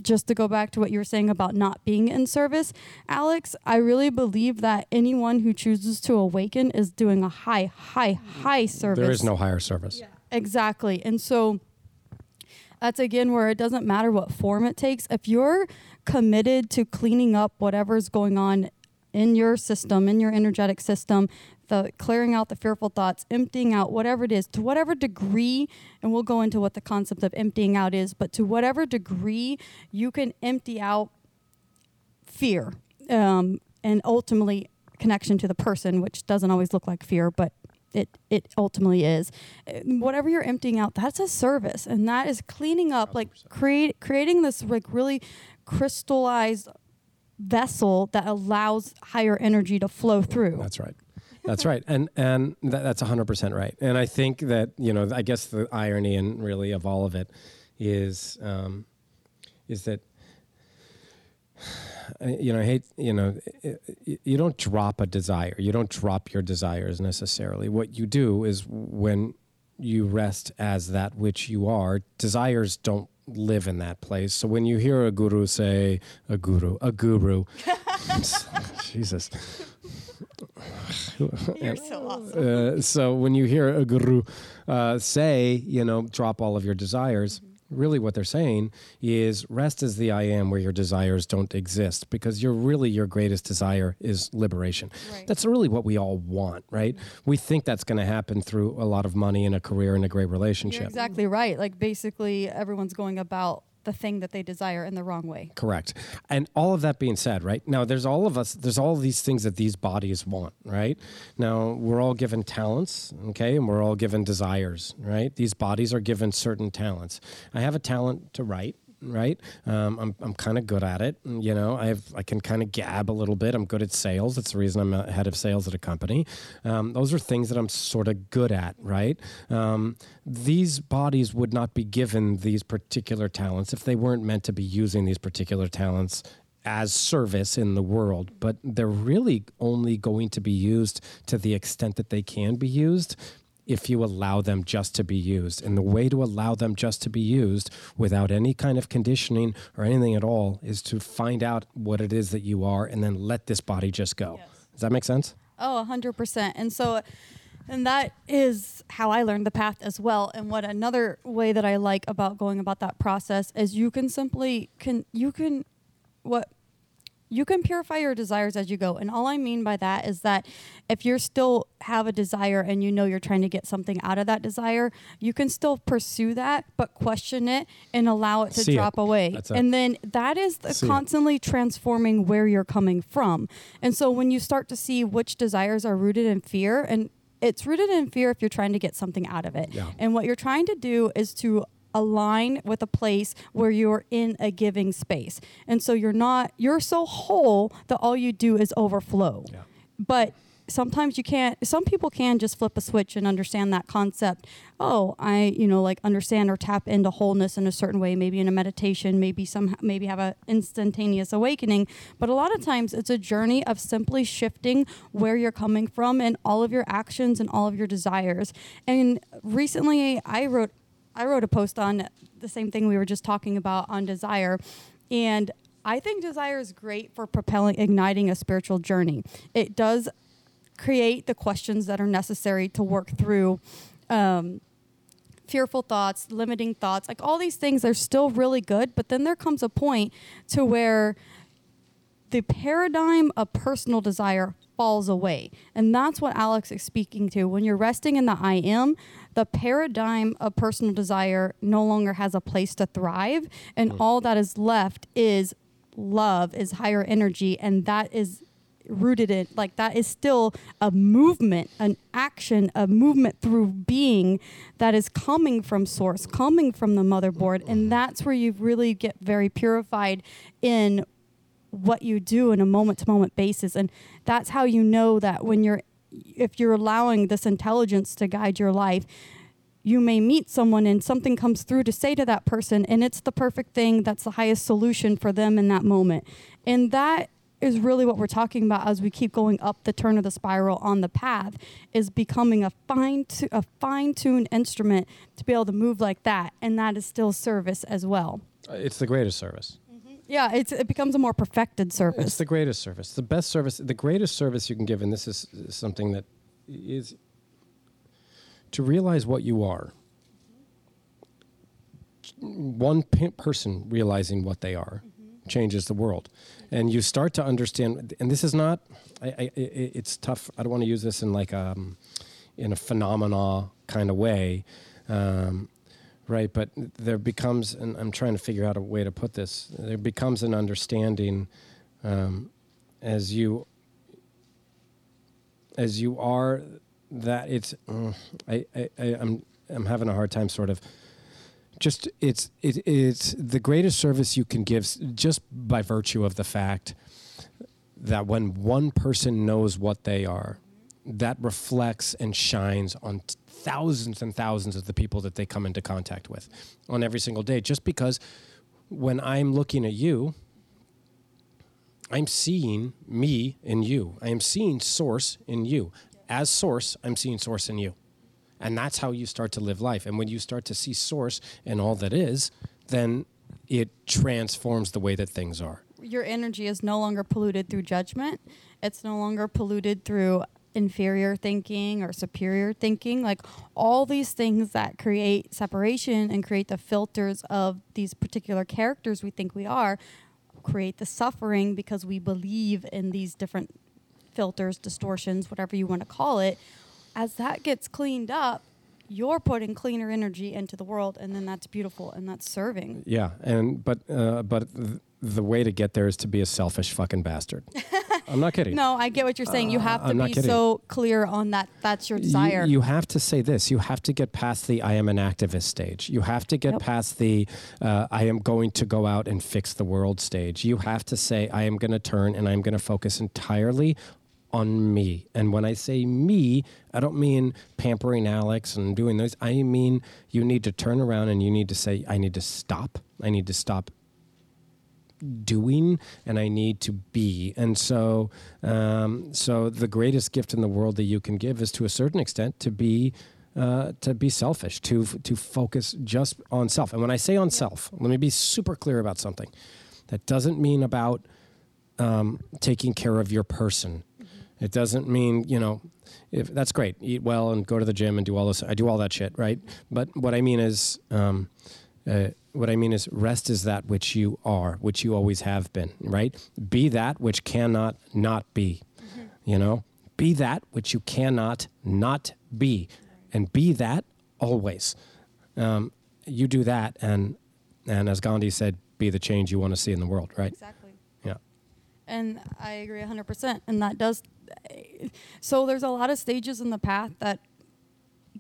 just to go back to what you were saying about not being in service, Alex, I really believe that anyone who chooses to awaken is doing a high, high, high service. There is no higher service. Exactly. And so that's again where it doesn't matter what form it takes. If you're committed to cleaning up whatever's going on in your system, in your energetic system, the clearing out the fearful thoughts, emptying out whatever it is, to whatever degree, and we'll go into what the concept of emptying out is, but to whatever degree you can empty out fear um, and ultimately connection to the person, which doesn't always look like fear, but it it ultimately is. Whatever you're emptying out, that's a service, and that is cleaning up, like create creating this like really crystallized vessel that allows higher energy to flow through. That's right. That's right, and and that, that's hundred percent right. And I think that you know, I guess the irony and really of all of it is um, is that you know, I hate you know, you don't drop a desire. You don't drop your desires necessarily. What you do is when you rest as that which you are, desires don't live in that place. So when you hear a guru say, a guru, a guru, Jesus. You're so awesome. Uh, so when you hear a guru uh, say, you know, drop all of your desires, really what they're saying is rest as the I am where your desires don't exist because you're really your greatest desire is liberation. Right. That's really what we all want, right? We think that's going to happen through a lot of money and a career and a great You're relationship. exactly right. Like basically, everyone's going about the thing that they desire in the wrong way. Correct. And all of that being said, right now, there's all of us, there's all these things that these bodies want, right? Now, we're all given talents, okay, and we're all given desires, right? These bodies are given certain talents. I have a talent to write. Right, um, I'm I'm kind of good at it. You know, I have I can kind of gab a little bit. I'm good at sales. That's the reason I'm a head of sales at a company. Um, those are things that I'm sort of good at. Right, um, these bodies would not be given these particular talents if they weren't meant to be using these particular talents as service in the world, but they're really only going to be used to the extent that they can be used if you allow them just to be used. And the way to allow them just to be used without any kind of conditioning or anything at all is to find out what it is that you are and then let this body just go. Yes. Does that make sense? Oh, 100%. And so, and that is how I learned the path as well. And what another way that I like about going about that process is you can simply, can, you can, what, you can purify your desires as you go. And all I mean by that is that if you're still have a desire and you know you're trying to get something out of that desire, you can still pursue that, but question it and allow it to See it. drop away. That's it. And then that is the See it. constantly transforming where you're coming from. And so when you start to see which desires are rooted in fear and it's rooted in fear if you're trying to get something out of it. Yeah. And what you're trying to do is to align with a place where you're in a giving space. And so you're not you're so whole that all you do is overflow. Yeah. But sometimes you can't some people can just flip a switch and understand that concept. Oh, I, you know, like understand or tap into wholeness in a certain way, maybe in a meditation, maybe some maybe have a instantaneous awakening, but a lot of times it's a journey of simply shifting where you're coming from and all of your actions and all of your desires. And recently I wrote I wrote a post on the same thing we were just talking about on desire. And I think desire is great for propelling, igniting a spiritual journey. It does create the questions that are necessary to work through um, fearful thoughts, limiting thoughts, like all these things are still really good. But then there comes a point to where the paradigm of personal desire falls away. And that's what Alex is speaking to. When you're resting in the I am, the paradigm of personal desire no longer has a place to thrive. And mm. all that is left is love, is higher energy. And that is rooted in, like, that is still a movement, an action, a movement through being that is coming from source, coming from the motherboard. And mm. that's where you really get very purified in what you do in a moment to moment basis and that's how you know that when you're if you're allowing this intelligence to guide your life you may meet someone and something comes through to say to that person and it's the perfect thing. That's the highest solution for them in that moment. And that is really what we're talking about as we keep going up the turn of the spiral on the path is becoming a fine a fine-tuned instrument to be able to move like that and that is still service as well. It's the greatest service. Yeah it's, it becomes a more perfected service. It's the greatest service. The best service, the greatest service you can give, and this is something that is to realize what you are. One pe- person realizing what they are changes the world. And you start to understand, and this is not, I, I, I- it's tough. I don't want to use this in like um, in a phenomena kind of way. Um, Right, but there becomes, and I'm trying to figure out a way to put this. There becomes an understanding um, as you as you are that it's. I, I, I I'm I'm having a hard time sort of. Just it's it, it's the greatest service you can give just by virtue of the fact that when one person knows what they are, that reflects and shines on thousands and thousands of the people that they come into contact with on every single day. Just because when I'm looking at you, I'm seeing me in you. I am seeing source in you. As source, I'm seeing source in you. And that's how you start to live life. And when you start to see source in all that is, then it transforms the way that things are. your energy is no longer polluted through judgment. It's no longer polluted through inferior thinking or superior thinking. Like all these things that create separation and create the filters of these particular characters we think we are create the suffering because we believe in these different filters, distortions, whatever you want to call it. As that gets cleaned up, you're putting cleaner energy into the world and then that's beautiful and that's serving. Yeah, and but uh, but th- the way to get there is to be a selfish fucking bastard. I'm not kidding. No, I get what you're saying. You have to be kidding. so clear on that. That's your You- desire. You, have to say this. You have to get past the I am an activist stage. You have to get Yep. past the uh, I am going to go out and fix the world stage. You have to say I am going to turn and I'm going to focus entirely on me. And when I say me, I don't mean pampering Alex and doing those. I mean you need to turn around and you need to say I need to stop. I need to stop doing and I need to be. And so, um, so the greatest gift in the world that you can give is to a certain extent to be. Uh, to be selfish, to to focus just on self, and when I say on self, let me be super clear about something. That doesn't mean about um, taking care of your person. It doesn't mean you know, if that's great, eat well and go to the gym and do all this. I do all that shit, right? But what I mean is, um, Uh, what I mean is, rest is that which you are, which you always have been, right? Be that which cannot not be. You know, be that which you cannot not be, and be that always. Um, you do that, and and as Gandhi said, be the change you want to see in the world, right? Exactly. Yeah. And I agree 100%. And that does. So there's a lot of stages in the path that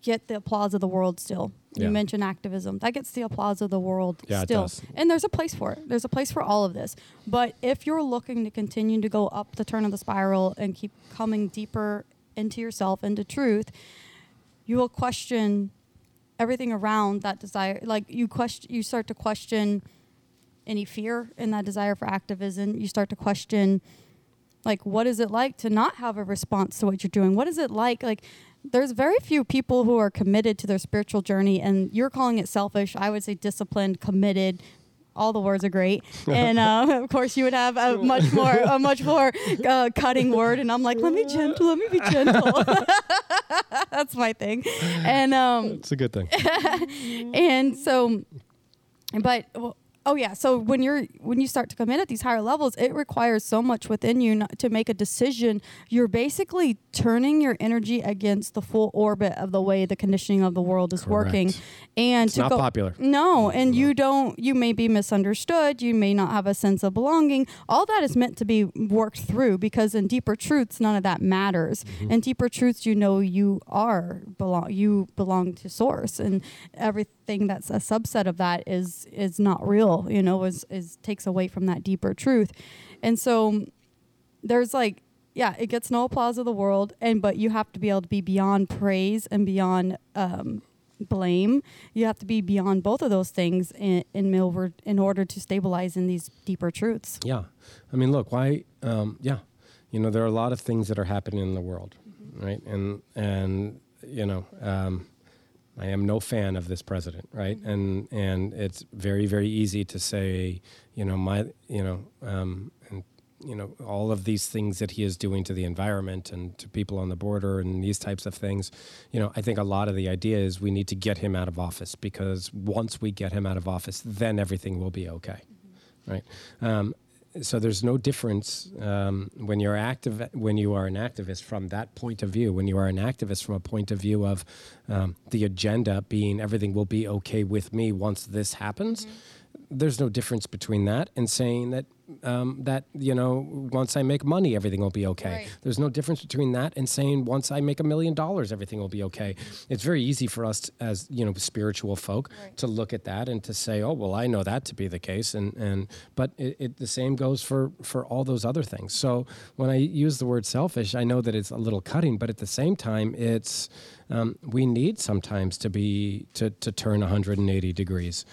get the applause of the world still. You Yeah. mentioned activism. That gets the applause of the world Yeah, it still. does. And there's a place for it. There's a place for all of this. But if you're looking to continue to go up the turn of the spiral and keep coming deeper into yourself, into truth, you will question everything around that desire. Like you question, you start to question any fear in that desire for activism. You start to question, like, what is it like to not have a response to what you're doing? What is it like? Like, there's very few people who are committed to their spiritual journey, and you're calling it selfish. I would say disciplined, committed. All the words are great, and uh, of course, you would have a much more, a much more uh, cutting word. And I'm like, let me gentle, let me be gentle. That's my thing, and um, It's a good thing. and so but well, oh yeah. So when you're when you start to commit at these higher levels it requires so much within you not to make a decision. You're basically turning your energy against the full orbit of the way the conditioning of the world is working. Correct. and It's to not go popular. no and you don't you may be misunderstood. You may not have a sense of belonging. All that is meant to be worked through because in deeper truths none of that matters. Mm-hmm. in deeper truths you know you are belong you belong to source and everything that's a subset of that is is not real you know is is takes away from that deeper truth and so there's like yeah it gets no applause of the world and but you have to be able to be beyond praise and beyond um, blame you have to be beyond both of those things in in order in order to stabilize in these deeper truths Yeah. I mean, look, why? Um, yeah. You know, there are a lot of things that are happening in the world, right? And and you know, um, I am no fan of this president, right? And and it's very very easy to say, you know, my, you know, um, and you know, all of these things that he is doing to the environment and to people on the border and these types of things. You know, I think a lot of the idea is we need to get him out of office because once we get him out of office, then everything will be okay, right? Um, so there's no difference um, when you're active when you are an activist from that point of view. When you are an activist from a point of view of um, the agenda being everything will be okay with me once this happens there's no difference between that and saying that um, that you know once I make money everything will be okay. Right. There's no difference between that and saying once I make a million dollars everything will be okay. It's very easy for us as you know spiritual folk Right. to look at that and to say oh well I know that to be the case and and but it, it the same goes for for all those other things. So when I use the word selfish I know that it's a little cutting but at the same time it's um, we need sometimes to be to to turn 180 degrees.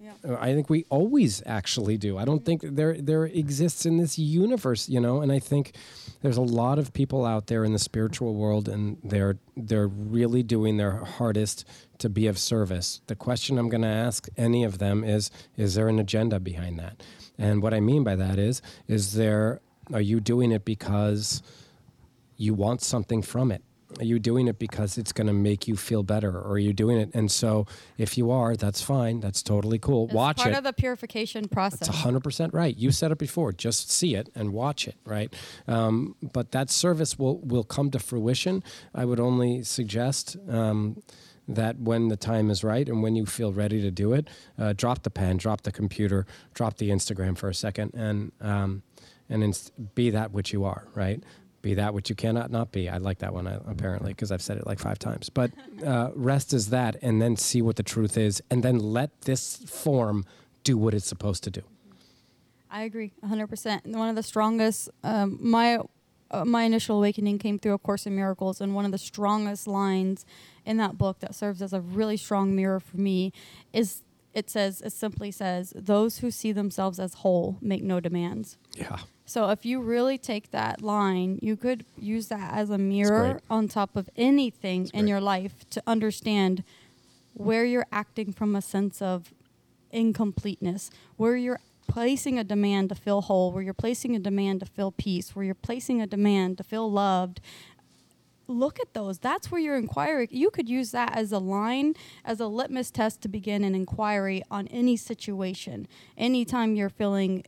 Yeah. Uh, I think we always actually do. I don't mm-hmm. think there there exists in this universe, you know. And I think there's a lot of people out there in the spiritual world, and they're they're really doing their hardest to be of service. The question I'm going to ask any of them is: Is there an agenda behind that? And what I mean by that is: Is there are you doing it because you want something from it? Are you doing it because it's going to make you feel better, or are you doing it? And so, if you are, that's fine. That's totally cool. It's Watch part it. Part of the purification process That's hundred percent right. You said it before. Just see it and watch it, right? Um, but that service will will come to fruition. I would only suggest. Um, that when the time is right and when you feel ready to do it, uh, drop the pen, drop the computer, drop the Instagram for a second, and um, and inst- be that which you are, right? Be that which you cannot not be. I like that one uh, apparently because I've said it like five times. But uh, rest is that, and then see what the truth is, and then let this form do what it's supposed to do. I agree 100%. One of the strongest, um, my uh, my initial awakening came through A Course in Miracles, and one of the strongest lines in that book that serves as a really strong mirror for me is it says, it simply says, those who see themselves as whole make no demands. Yeah. So if you really take that line, you could use that as a mirror on top of anything in great. your life to understand where you're acting from a sense of incompleteness, where you're placing a demand to feel whole, where you're placing a demand to feel peace, where you're placing a demand to feel loved. Look at those. That's where your inquiry, you could use that as a line, as a litmus test to begin an inquiry on any situation. Anytime you're feeling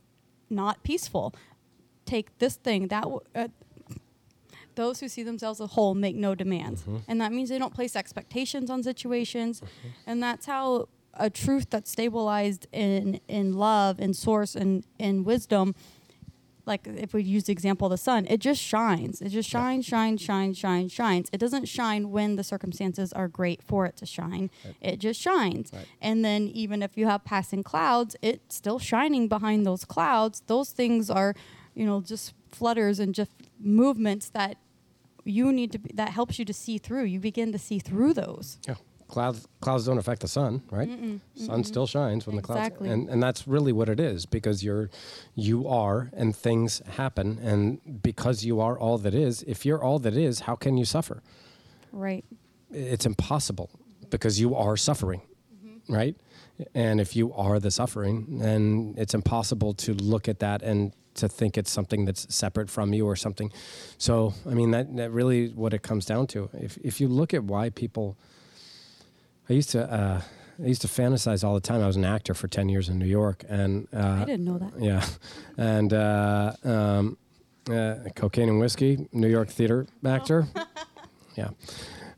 not peaceful, take this thing. That w- uh, those who see themselves as a whole make no demands, Mm-hmm. and that means they don't place expectations on situations, and that's how a truth that's stabilized in in love and source and in wisdom like if we use the example of the sun, it just shines. It just shines, shines, shines, shines, shines. It doesn't shine when the circumstances are great for it to shine. Right. It just shines. Right. And then even if you have passing clouds, it's still shining behind those clouds. Those things are, you know, just flutters and just movements that you need to be, that helps you to see through. You begin to see through those. Yeah. Clouds clouds don't affect the sun, right? Sun still shines when Exactly. the clouds and and that's really what it is because you're you are and things happen and because you are all that is, if you're all that is, how can you suffer? Right. It's impossible because you are suffering, mm-hmm. right? And if you are the suffering, then it's impossible to look at that and to think it's something that's separate from you or something. So, I mean, that, that really what it comes down to. If, if you look at why people, I used to, uh, I used to fantasize all the time. I was an actor for 10 years in New York and, uh, I didn't know that. yeah, and uh, um, uh, cocaine and whiskey, New York theater actor. yeah,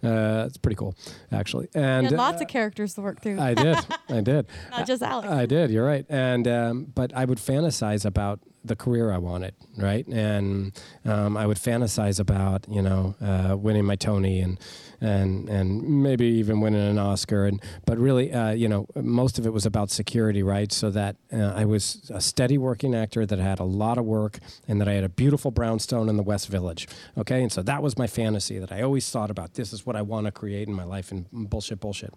uh, it's pretty cool, actually. You And had lots uh, of characters to work through, I did, I did, not just Alex. I did. You're right. And um, but I would fantasize about the career I wanted, right? And um, I would fantasize about you know uh, winning my Tony and and and maybe even winning an Oscar. And but really, uh, you know, most of it was about security, right? So that uh, I was a steady working actor that had a lot of work and that I had a beautiful brownstone in the West Village. Okay, and so that was my fantasy that I always thought about. This is what I want to create in my life, and bullshit, bullshit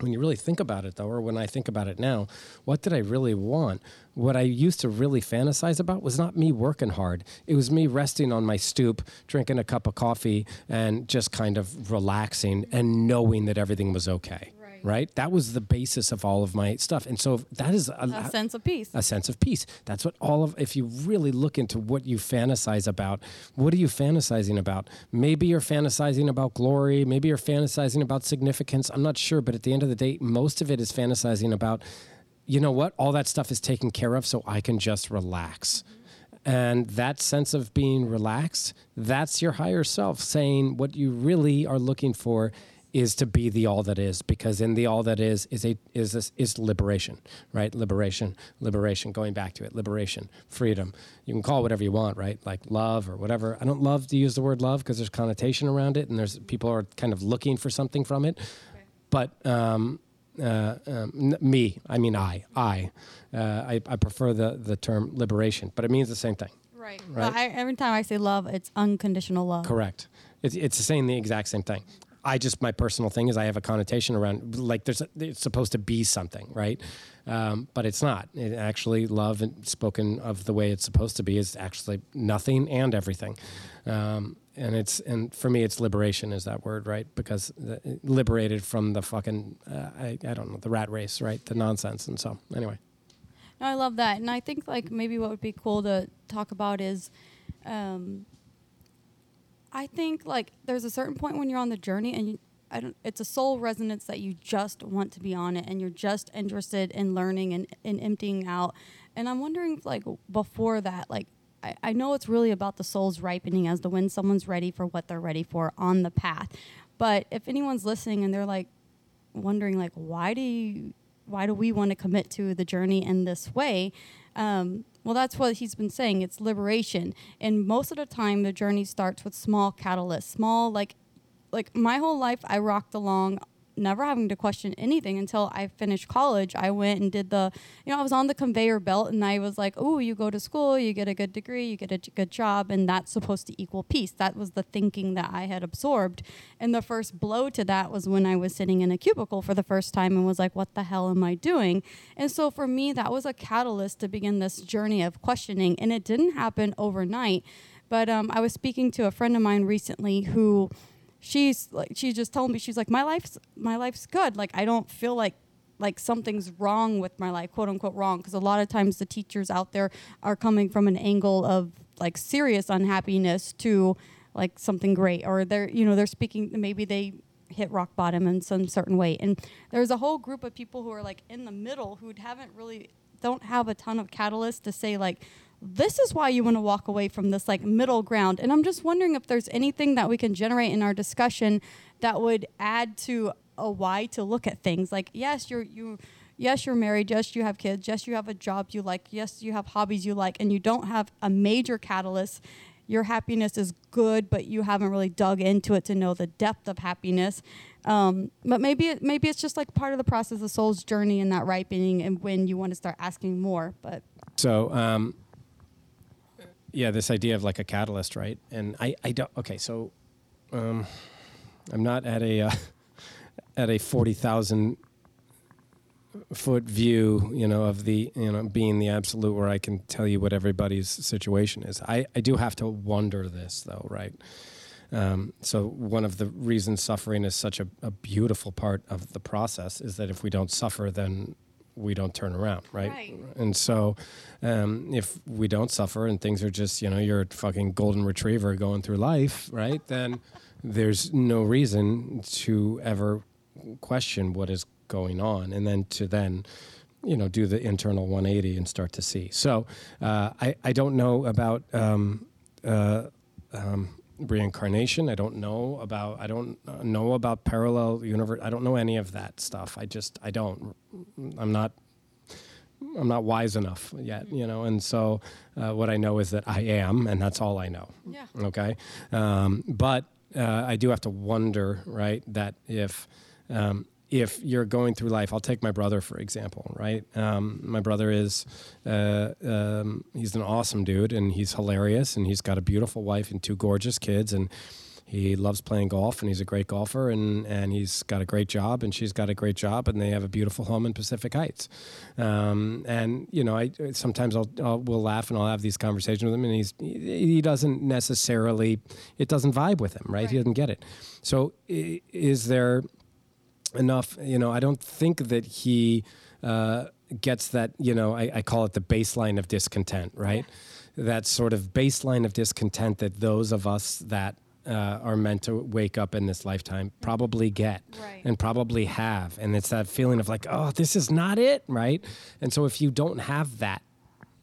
when you really think about it though or when i think about it now what did i really want? What i used to really fantasize about was not me working hard. It was me resting on my stoop drinking a cup of coffee and just kind of relaxing and knowing that everything was okay Right. that was the basis of all of my stuff and so that is a, a sense of peace. a sense of peace. That's what all of, if you really look into what you fantasize about, what are you fantasizing about? Maybe you're fantasizing about glory. Maybe you're fantasizing about significance. I'm not sure. But at the end of the day, most of it is fantasizing about, you know what? All that stuff is taken care of so I can just relax. And that sense of being relaxed, that's your higher self saying what you really are looking for is to be the all that is because in the all that is is a is this is liberation right liberation liberation going back to it liberation freedom you can call it whatever you want right like love or whatever i don't love to use the word love because there's connotation around it and there's people are kind of looking for something from it but um, uh, um, n- me i mean i i uh, I, I prefer the the term liberation but it means the same thing Right. Right. Well, I, every time I say love, it's unconditional love. Correct. It's it's saying the exact same thing. I just my personal thing is I have a connotation around like there's a, it's supposed to be something, right? Um, but it's not. It actually love and spoken of the way it's supposed to be is actually nothing and everything. Um, and it's and for me it's liberation is that word right because the, liberated from the fucking uh, I, I don't know the rat race right the nonsense and so anyway No, I love that, and I think like maybe what would be cool to talk about is, um, I think like there's a certain point when you're on the journey and you, I don't. It's a soul resonance that you just want to be on it, and you're just interested in learning and, and emptying out. And I'm wondering, like before that, like I, I know it's really about the soul's ripening as to when someone's ready for what they're ready for on the path. But if anyone's listening and they're like wondering, like, why do you why do we want to commit to the journey in this way? Um, well, that's what he's been saying. It's liberation, and most of the time, the journey starts with small catalysts, small like, like my whole life, I rocked along, never having to question anything until I finished college. I went and did the, you know, I was on the conveyor belt, and I was like, oh, you go to school, you get a good degree, you get a good job, and that's supposed to equal peace. That was the thinking that I had absorbed, and the first blow to that was when I was sitting in a cubicle for the first time and was like, what the hell am I doing? And so for me, that was a catalyst to begin this journey of questioning. And it didn't happen overnight. But um, I was speaking to a friend of mine recently who she's like, she just told me, she's like, my life's, my life's good. Like, I don't feel like, like something's wrong with my life, quote unquote wrong. Because a lot of times the teachers out there are coming from an angle of like serious unhappiness to like something great or they're you know they're speaking maybe they hit rock bottom in some certain way and there's a whole group of people who are like in the middle who haven't really don't have a ton of catalyst to say like this is why you want to walk away from this like middle ground and i'm just wondering if there's anything that we can generate in our discussion that would add to a why to look at things like yes you're you yes you're married yes you have kids yes you have a job you like yes you have hobbies you like and you don't have a major catalyst your happiness is good, but you haven't really dug into it to know the depth of happiness. Um, but maybe it, maybe it's just like part of the process of soul's journey and that ripening, and when you want to start asking more. But so um, yeah, this idea of like a catalyst, right? And I I don't okay, so um, I'm not at a uh, at a forty thousand foot view, you know, of the, you know, being the absolute where I can tell you what everybody's situation is. I, I do have to wonder this though, right? Um, so one of the reasons suffering is such a, a, beautiful part of the process is that if we don't suffer, then we don't turn around, right? right. And so, um, if we don't suffer and things are just, you know, you're a fucking golden retriever going through life, right? Then there's no reason to ever question what is going on, and then to then you know do the internal 180 and start to see. So uh, I I don't know about. Um, uh, um, reincarnation. I don't know about i don't know about parallel universe i don't know any of that stuff. I just i don't. I'm not i'm not wise enough yet you know and so uh, what i know is that i am and that's all i know. Yeah. Okay? Um, but uh, i do have to wonder right that if um, if you're going through life, I'll take my brother for example, right? Um, my brother is uh, um, he's an awesome dude, and he's hilarious, and he's got a beautiful wife and two gorgeous kids, and he loves playing golf, and he's a great golfer, and and he's got a great job, and she's got a great job, and they have a beautiful home in Pacific Heights. Um, and you know, I sometimes I'll, I'll, we'll laugh and I'll have these conversations with him, and he's he doesn't necessarily it doesn't vibe with him, right? right. He doesn't get it. So is there enough. You know, I don't think that he uh, gets that. You know, I, I, call it the baseline of discontent, right? Yeah. That sort of baseline of discontent that those of us that uh, are meant to wake up in this lifetime probably get right. and probably have. And it's that feeling of like, oh, this is not it, right? And so if you don't have that,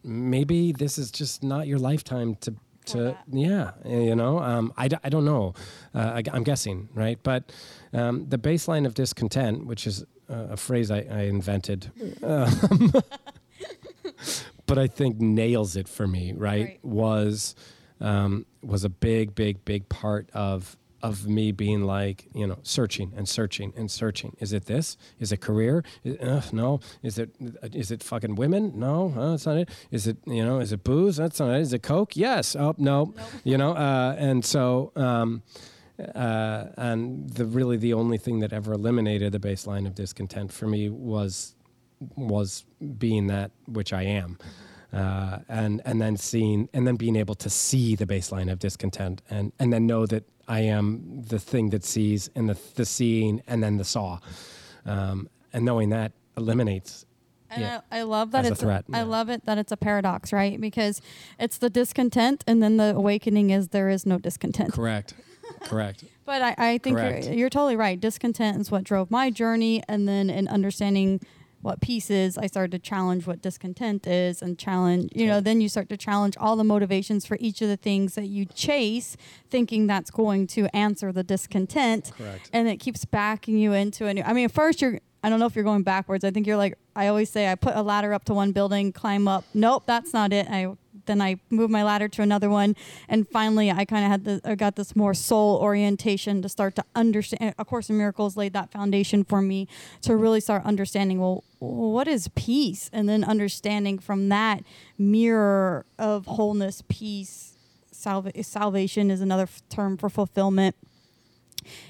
maybe this is just not your lifetime to to yeah you know um, I, I don't know uh, I, am guessing right but um, the baseline of discontent which is uh, a phrase I, I invented um, but I think nails it for me right, right. was um, was a big big big part of of me being like, you know, searching and searching and searching. Is it this? Is it career? Is, uh, no. Is it is it fucking women? No, uh, that's not it. Is it you know? Is it booze? That's not it. Is it coke? Yes. Oh no. Nope. You know, uh, and so. Um, uh, and the really the only thing that ever eliminated the baseline of discontent for me was was being that which I am. Uh, and and then seeing and then being able to see the baseline of discontent and and then know that I am the thing that sees and the, the seeing and then the saw. Um, and knowing that eliminates and yeah. I, I, love that it's a threat. A, yeah. I love it that it's a paradox, right? Because it's the discontent, and then the awakening is there is no discontent. Correct. Correct. But I, I think you're, you're, totally right. Discontent is what drove my journey, and then in understanding what peace is, I started to challenge what discontent is and challenge, you know, then you start to challenge all the motivations for each of the things that you chase, thinking that's going to answer the discontent. Correct. And it keeps backing you into a new, I mean, at first you're, I don't know if you're going backwards. I think you're like, I always say, I put a ladder up to one building, climb up. Nope, that's not it. I then I moved my ladder to another one, and finally I kind of had the I got this more soul orientation to start to understand. A Course in Miracles laid that foundation for me to really start understanding. Well, what is peace, and then understanding from that mirror of wholeness, peace, salva- salvation is another f- term for fulfillment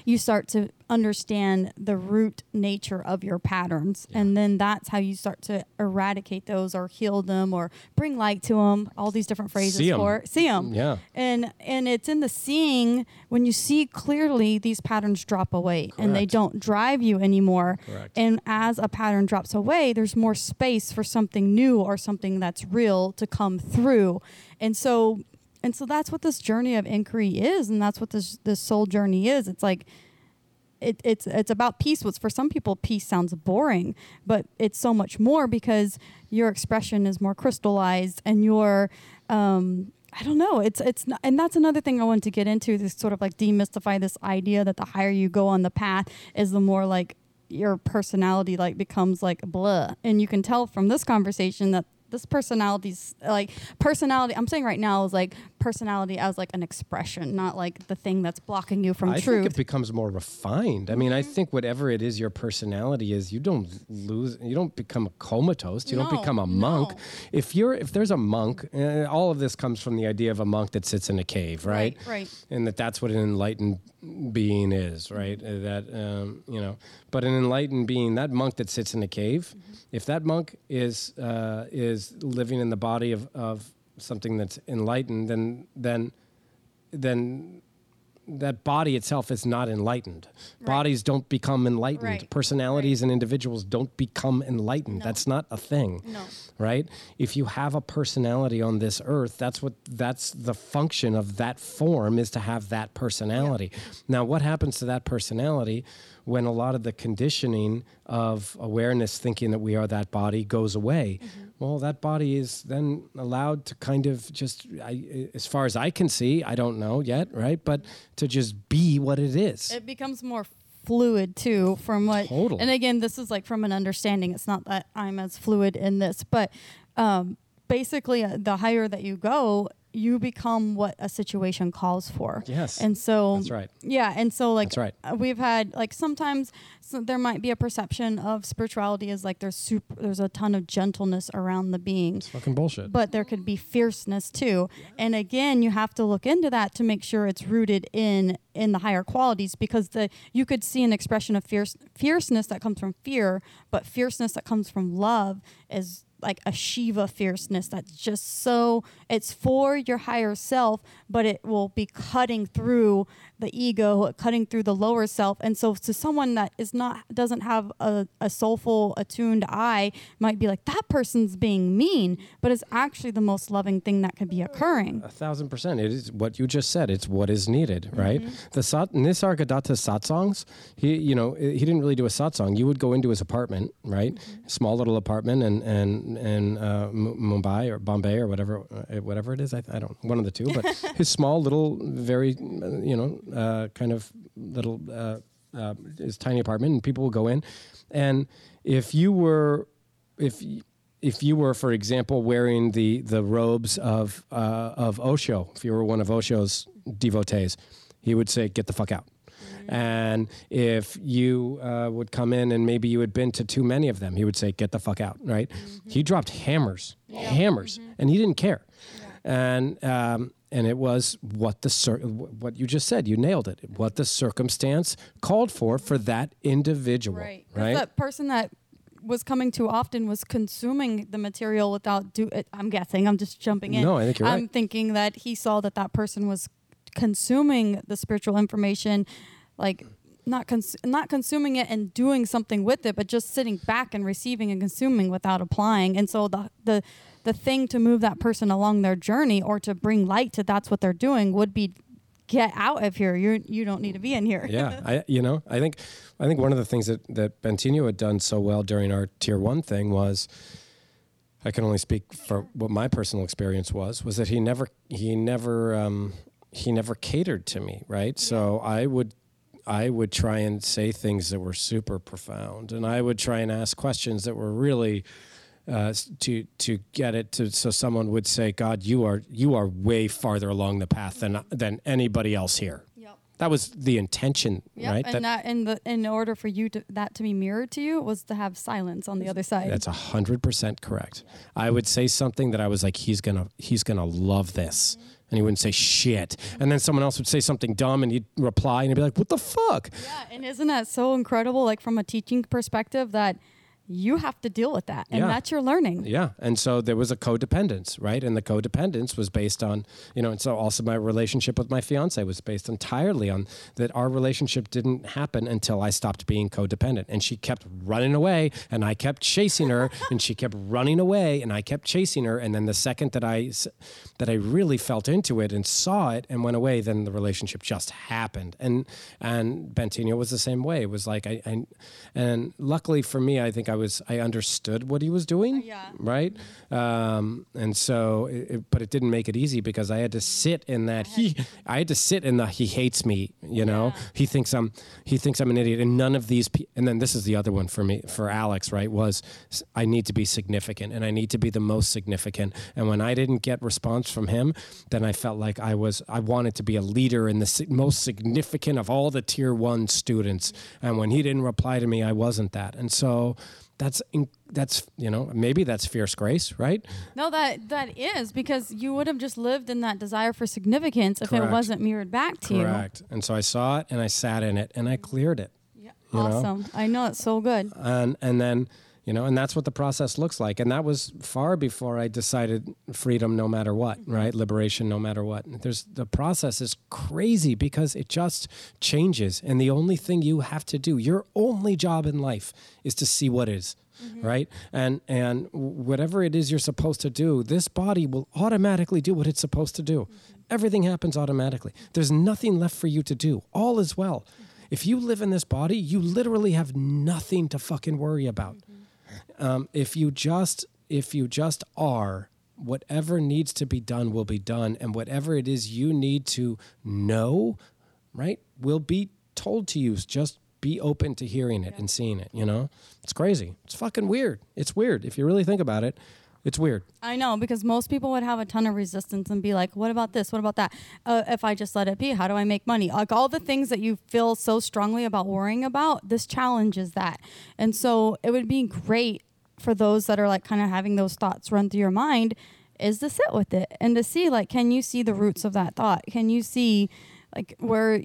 you start to understand the root nature of your patterns yeah. and then that's how you start to eradicate those or heal them or bring light to them all these different phrases see for it. see them yeah and and it's in the seeing when you see clearly these patterns drop away Correct. and they don't drive you anymore Correct. and as a pattern drops away there's more space for something new or something that's real to come through and so and so that's what this journey of inquiry is, and that's what this this soul journey is. It's like it, it's it's about peace. Which for some people, peace sounds boring, but it's so much more because your expression is more crystallized and your um, I don't know. It's it's not, and that's another thing I wanted to get into. This sort of like demystify this idea that the higher you go on the path is the more like your personality like becomes like blah. And you can tell from this conversation that this personality's like personality i'm saying right now is like personality as like an expression not like the thing that's blocking you from I truth think it becomes more refined. I mean, I think whatever it is your personality is, you don't lose, you don't become a comatose, you don't become a monk. no. If you're, if there's a monk, uh, all of this comes from the idea of a monk that sits in a cave, right? Right, right. And that that's what an enlightened being is, right? Uh, that um, you know, but an enlightened being, that monk that sits in a cave, if that monk is uh, is living in the body of of something that's enlightened, then then then that body itself is not enlightened. Bodies don't become enlightened. Right. Personalities and individuals don't become enlightened. That's not a thing. No. Right? If you have a personality on this earth, that's what that's the function of that form is to have that personality. Now, what happens to that personality when a lot of the conditioning of awareness thinking that we are that body goes away? Mm-hmm. Well, that body is then allowed to kind of just, I, as far as I can see, I don't know yet, right? But to just be what it is. it becomes more fluid too from what Totally. and again this is like from an understanding it's not that i'm as fluid in this but um, basically uh, the higher that you go you become what a situation calls for Yes. and so That's right. yeah and so like That's right. uh, we've had like sometimes so there might be a perception of spirituality as like there's super there's a ton of gentleness around the being Fucking bullshit. but there could be fierceness too and again you have to look into that to make sure it's rooted in in the higher qualities because the you could see an expression of fierce fierceness that comes from fear but fierceness that comes from love is like a shiva fierceness that's just so it's for your higher self but it will be cutting through the ego cutting through the lower self and so to someone that is not doesn't have a, a soulful attuned eye might be like that person's being mean but it's actually the most loving thing that could be occurring A thousand percent. It is what you just said. It's what is needed, right? Mm-hmm. The sat, Nisargadatta satsangs, he, you know, he didn't really do a satsang. You would go into his apartment, right? Mm-hmm. Small little apartment and in, in uh, M- Mumbai or Bombay or whatever, uh, whatever it is. I, I don't, one of the two, but his small little, very, you know, uh, kind of little, uh, uh, his tiny apartment and people will go in. And if you were, if, if you were, for example, wearing the the robes of uh, of Osho, if you were one of Osho's devotees, he would say, "Get the fuck out." And if you uh, would come in and maybe you had been to too many of them, he would say, "Get the fuck out!" Right? He dropped hammers, hammers, and he didn't care. And um, and it was what the cir- what you just said. You nailed it. What the circumstance called for for that individual. Right. Right. That person that was coming too often was consuming the material without do it. I'm guessing. I'm just jumping in. No, I think you're I'm right. thinking that he saw that that person was consuming the spiritual information, like not cons- not consuming it and doing something with it, but just sitting back and receiving and consuming without applying. And so the the the thing to move that person along their journey or to bring light to that's what they're doing would be get out of here. You you don't need to be in here. yeah, I you know I think I think one of the things that that Bentinho had done so well during our tier one thing was. I can only speak for what my personal experience was. Was that he never he never um, he never catered to me, right? So I would I would try and say things that were super profound, and I would try and ask questions that were really uh, to to get it to so someone would say, "God, you are you are way farther along the path than than anybody else here." Yep. That was the intention, Yep, right? and that, in the in order for you to that to be mirrored to you was to have silence on the other side. That's a hundred percent correct. I would say something that I was like, he's gonna he's gonna love this, and he wouldn't say shit. And then someone else would say something dumb, and he'd reply, and he'd be like, "What the fuck?" yeah, and isn't that so incredible? Like from a teaching perspective, that you have to deal with that. And Yeah. that's your learning. Yeah. And so there was a codependence, right? And the codependence was based on, you know, and so also my relationship with my fiance was based entirely on that our relationship didn't happen until I stopped being codependent. And she kept running away and I kept chasing her and she kept running away and I kept chasing her. And then the second that i that I really felt into it and saw it and went away, then the relationship just happened. And, and Bentinho was the same way. It was like, I, I and luckily for me, I think I was, I understood what he was doing Yeah. right? Um, and so, it, but it didn't make it easy because I had to sit in that he, I had to sit in the he hates me. You know, Yeah. he thinks I'm, he thinks I'm an idiot, and none of these. Pe- and then this is the other one for me, for Alex, right? Was I need to be significant, and I need to be the most significant. And when I didn't get response from him, then I felt like I was, I wanted to be a leader and the most significant of all the tier one students. And when he didn't reply to me, I wasn't that. And so that's in, that's you know maybe that's fierce grace right No, that that is because you would have just lived in that desire for significance if it wasn't mirrored back to you. correct and so i saw it and i sat in it and i cleared it. Yeah. You know? Awesome. I know it's so good. and and then you know and that's what the process looks like. And that was far before i decided freedom no matter what mm-hmm. right? Liberation no matter what. There's the process is crazy because it just changes. And the only thing you have to do your only job in life is to see what is mm-hmm. right? And and whatever it is you're supposed to do this body will automatically do what it's supposed to do. Mm-hmm. Everything happens automatically. There's nothing left for you to do. All is well. If you live in this body you literally have nothing to fucking worry about um, if you just if you just are whatever needs to be done will be done and whatever it is you need to know right will be told to you just be open to hearing it and seeing it you know it's crazy it's fucking weird it's weird if you really think about it it's weird I know because most people would have a ton of resistance and be like, "What about this? What about that? Uh, if I just let it be, how do I make money?" Like all the things that you feel so strongly about worrying about, this challenges that. And so it would be great for those that are like kind of having those thoughts run through your mind is to sit with it and to see like can you see the roots of that thought? Can you see like where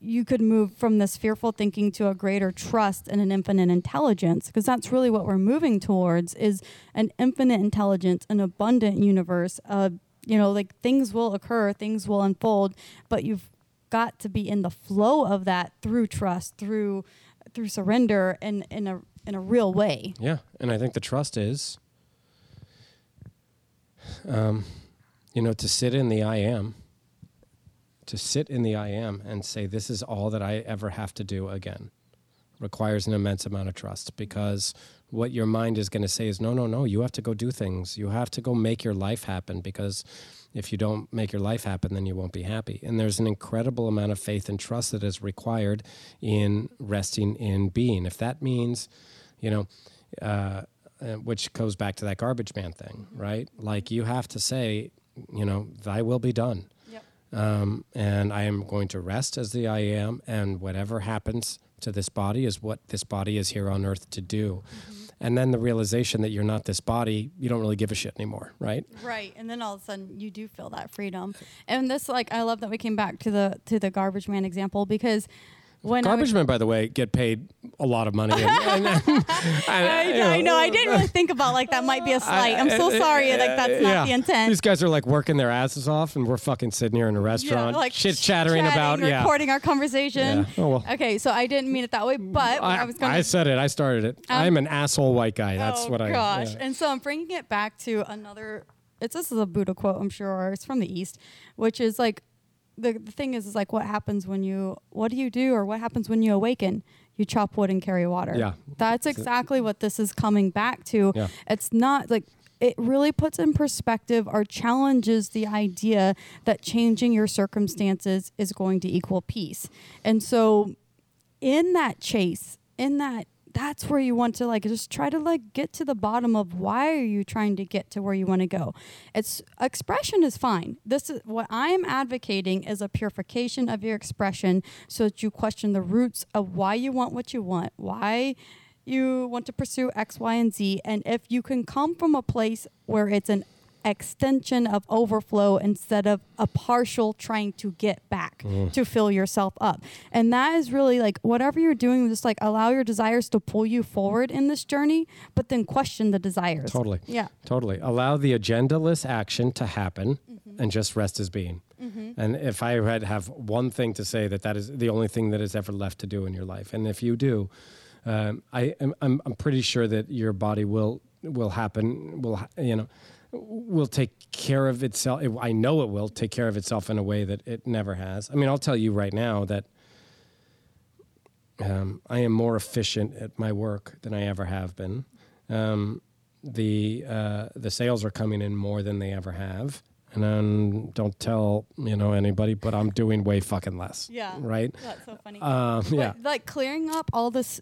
you could move from this fearful thinking to a greater trust and an infinite intelligence because that's really what we're moving towards is an infinite intelligence an abundant universe uh, you know like things will occur things will unfold but you've got to be in the flow of that through trust through through surrender and in a in a real way yeah and i think the trust is um, you know to sit in the i am to sit in the I am and say, this is all that I ever have to do again requires an immense amount of trust because what your mind is going to say is, no, no, no, you have to go do things. You have to go make your life happen because if you don't make your life happen, then you won't be happy. And there's an incredible amount of faith and trust that is required in resting in being. If that means, you know, uh, uh, which goes back to that garbage man thing, right? Like you have to say, you know, thy will be done um, and I am going to rest as the I am, and whatever happens to this body is what this body is here on earth to do. And then the realization that you're not this body, you don't really give a shit anymore, right? Right, and then all of a sudden you do feel that freedom. And this, like, I love that we came back to the to the garbage man example because when I would- Garbage men, by the way, get paid a lot of money. And, and, and- I, you I know. I didn't really think about like that might be a slight. I'm so I- sorry. Like that's not yeah. the intent. These guys are like working their asses off, and we're fucking sitting here in a restaurant, like chit chattering about, yeah. recording our conversation. Yeah. Oh, well. Okay, so I didn't mean it that way, but I, I, was going I said it. I started it. Um, I'm an asshole white guy. That's oh what I. Am. Oh gosh! yeah. And so I'm bringing it back to another. It's this is a Buddha quote, I'm sure, or it's from the East, which is like, the the thing is, is like what happens when you, what do you do, or what happens when you awaken? You chop wood and carry water. Yeah. that's exactly what this is coming back to. Yeah. It's not like it really puts in perspective or challenges the idea that changing your circumstances is going to equal peace. And so in that chase, in that that's where you want to like just try to like get to the bottom of why are you trying to get to where you want to go. It's expression is fine. This is what I'm advocating is a purification of your expression so that you question the roots of why you want what you want, why you want to pursue X, Y, and Z. And if you can come from a place where it's an extension of overflow instead of a partial trying to get back Mm. to fill yourself up. And that is really like whatever you're doing, just like allow your desires to pull you forward in this journey, but then question the desires. Totally. Yeah. Totally. Allow the agendaless action to happen Mm-hmm. and just rest as being. And if I had have one thing to say that that is the only thing that is ever left to do in your life, and if you do, um, I am I'm, I'm pretty sure that your body will will happen will ha- you know will take care of itself. I know it will take care of itself in a way that it never has. I mean, I'll tell you right now that um, I am more efficient at my work than I ever have been. Um, the uh, the sales are coming in more than they ever have, and then don't tell you know anybody, but I'm doing way fucking less. Yeah. Right. That's so funny. Um, But, yeah. like clearing up all this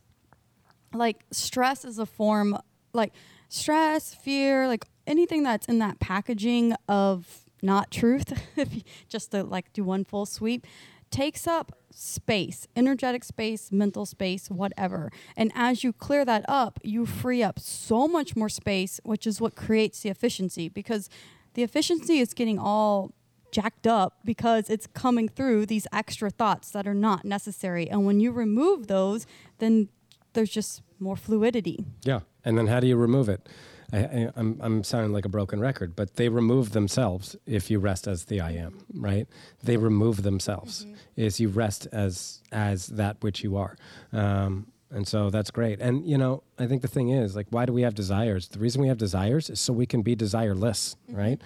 like stress is a form like stress fear like anything that's in that packaging of not truth if you, just to like do one full sweep takes up space energetic space mental space whatever and as you clear that up you free up so much more space which is what creates the efficiency because the efficiency is getting all jacked up because it's coming through these extra thoughts that are not necessary. And when you remove those, then there's just more fluidity. Yeah. And then how do you remove it? I, I, I'm, I'm sounding like a broken record, but they remove themselves if you rest as the I am, right? They remove themselves is you rest as as that which you are. Um, and so that's great. And you know, I think the thing is, like, why do we have desires? The reason we have desires is so we can be desireless, right?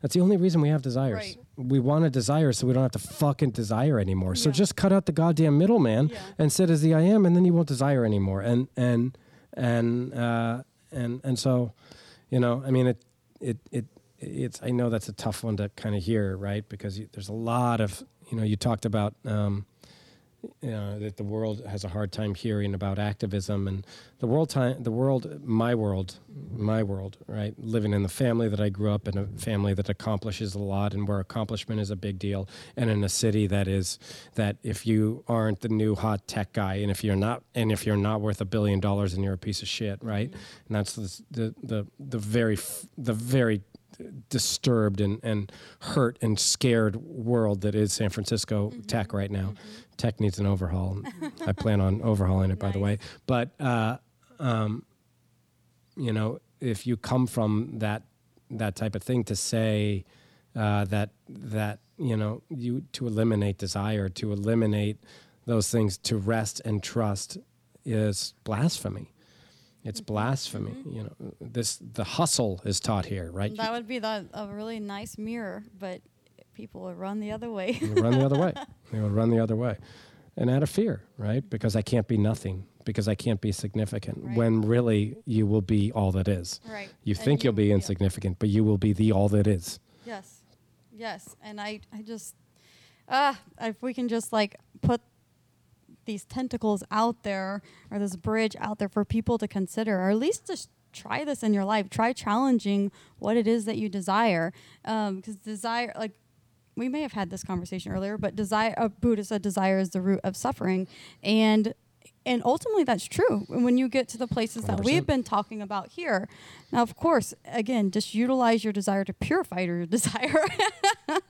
That's the only reason we have desires. Right. We want a desire so we don't have to fucking desire anymore. So just cut out the goddamn middleman Yeah. and sit as the I am, and then you won't desire anymore. And and and uh, and and so, you know, I mean, it it it it's. I know that's a tough one to kind of hear, right? Because you, there's a lot of you know, you talked about. Um, you know, that the world has a hard time hearing about activism and the world time the world my world my world right? Living in the family that I grew up in a family that accomplishes a lot and where accomplishment is a big deal. And in a city that is that if you aren't the new hot tech guy and if you're not and if you're not worth a billion dollars and you're a piece of shit right? Mm-hmm. And that's the the the, the very f- the very disturbed and, and hurt and scared world that is San Francisco tech right now. Tech needs an overhaul. I plan on overhauling it, by the way. But, uh, um, you know, if you come from that that type of thing to say uh, that that you know you to eliminate desire, to eliminate those things, to rest and trust is blasphemy. It's blasphemy. You know, this the hustle is taught here, right? That would be the, a really nice mirror, but people would run the other way. Run the other way. They would run the other way. And out of fear, right? Because I can't be nothing, because I can't be significant, Right. when really you will be all that is. right. You And think you'll be yeah. insignificant, but you will be the all that is. Yes. Yes. And I, I just, ah, if we can just like put these tentacles out there or this bridge out there for people to consider, or at least just try this in your life. Try challenging what it is that you desire. Because desire, like, we may have had this conversation earlier, but desire, uh, Buddha said desire is the root of suffering. And and ultimately that's true when you get to the places that 100%. we've been talking about here. Now, of course, again, just utilize your desire to purify your desire.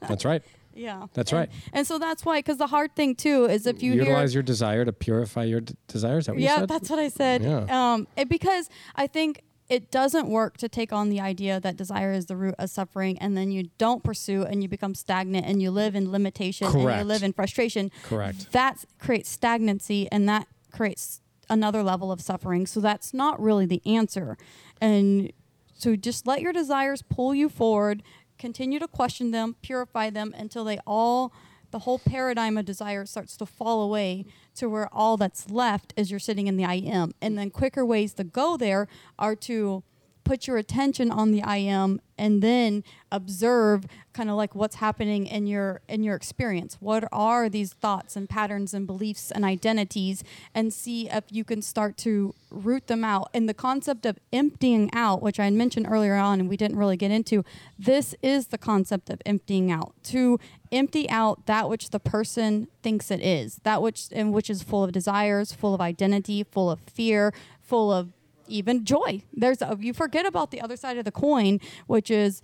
That's right. Yeah. That's And- right. And so that's why, because the hard thing too is if you Utilize hear, your desire to purify your d- desires. That what you yeah, that's what I said. Yeah. Um, it, because I think it doesn't work to take on the idea that desire is the root of suffering, and then you don't pursue, and you become stagnant, and you live in limitation, and you live in frustration. Correct. That creates stagnancy, and that creates another level of suffering. So that's not really the answer. And so just let your desires pull you forward. Continue to question them, purify them until they all, the whole paradigm of desire starts to fall away to where all that's left is you're sitting in the I am. And then quicker ways to go there are to put your attention on the I am and then observe kind of like what's happening in your in your experience. What are these thoughts and patterns and beliefs and identities and see if you can start to root them out. And the concept of emptying out, which I mentioned earlier on and we didn't really get into, this is the concept of emptying out. To empty out that which the person thinks it is, that which and which is full of desires, full of identity, full of fear, full of even joy. There's a, you forget about the other side of the coin, which is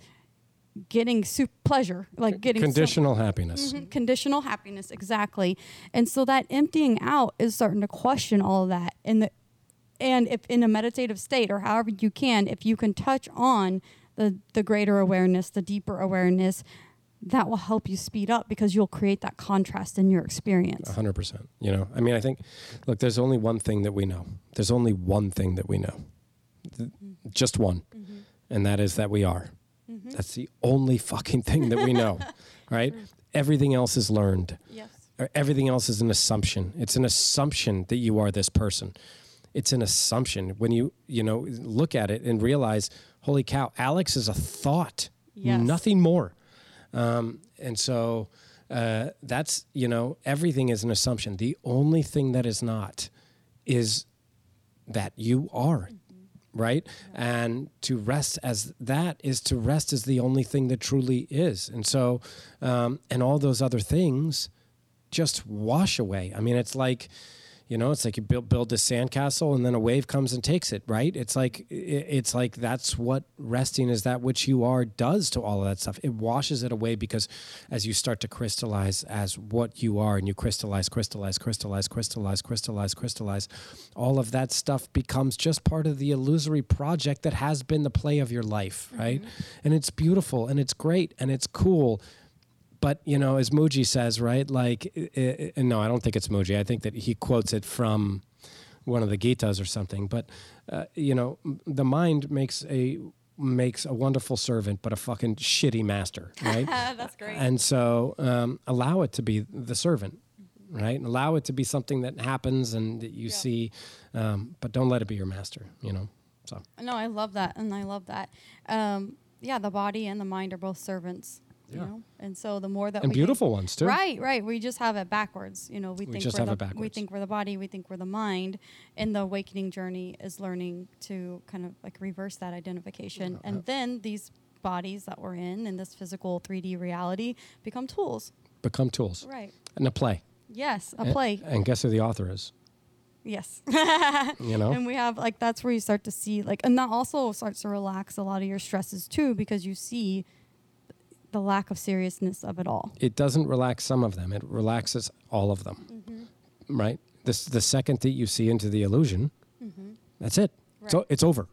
getting soup pleasure, like getting so- Conditional happiness. Mhm, conditional happiness exactly and so that emptying out is starting to question all of that and the and if in a meditative state or however you can if you can touch on the the greater awareness the deeper awareness that will help you speed up because you'll create that contrast in your experience 100%. You know, I mean, I think, look, there's only one thing that we know. There's only one thing that we know. Th- Just one. Mm-hmm. And that is that we are. Mm-hmm. That's the only fucking thing that we know, right? Everything else is learned. yes uh, everything else is an assumption. It's an assumption that you are this person. It's an assumption when you you know look at it and realize, holy cow, Alex is a thought, Yes. nothing more. Um, and so uh, that's you know everything is an assumption. The only thing that is not is that you are right? And to rest as that is to rest as the only thing that truly is. And so um, and all those other things just wash away. I mean it's like you know it's like you build build this sandcastle and then a wave comes and takes it right? It's like it's like that's what resting is that which you are does to all of that stuff. It washes it away because as you start to crystallize as what you are and you crystallize crystallize crystallize crystallize crystallize crystallize all of that stuff becomes just part of the illusory project that has been the play of your life right? Mm-hmm. And it's beautiful and it's great and it's cool but you know, as Mooji says, right? Like, i i no, I don't think it's Mooji. I think that he quotes it from one of the Gitas or something. But uh, you know, the mind makes a makes a wonderful servant, but a fucking shitty master, right? that's great and so um, allow it to be the servant, right? And allow it to be something that happens and that you Yeah. see, um, but don't let it be your master. You know. So no i love that and i love that um, yeah the body and the mind are both servants you Yeah. know and so the more that and beautiful ones too. Right, right. We just have it backwards. You know, we, We think just we're have the, We think we're the body. We think we're the mind. And the awakening journey is learning to kind of like reverse that identification. Uh-huh. And then these bodies that we're in in this physical 3D reality become tools. Become tools Right. and a play. Yes, a And- play. And guess who the author is? Yes. You know. And we have like that's where you start to see like and that also starts to relax a lot of your stresses too because you see the lack of seriousness of it all. it doesn't relax some of them; it relaxes all of them. Mm-hmm. Right. This the second that you see into the illusion, that's it. Right. So it's over.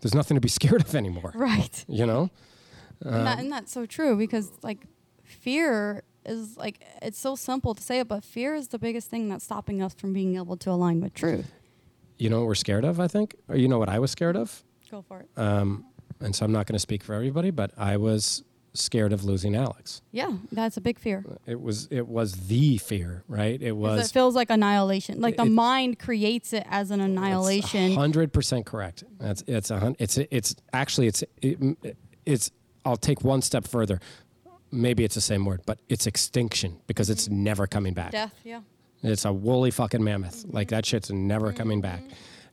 There's nothing to be scared of anymore. Right. You know. and, that, Um, and that's so true because like fear is like it's so simple to say it but fear is the biggest thing that's stopping us from being able to align with truth You know what we're scared of? I think, or you know what I was scared of. go for it Um, and so I'm not going to speak for everybody, but I was scared of losing Alex. yeah that's a big fear It was it was the fear, right? It was it feels like annihilation like the It- mind creates it as an annihilation Hundred percent correct. That's it's a it's it's actually it's it, it's. I'll take one step further. Maybe it's the same word, but it's extinction because it's mm-hmm. never coming back. death yeah It's a woolly fucking mammoth. Mm-hmm. Like that shit's never mm-hmm. coming back.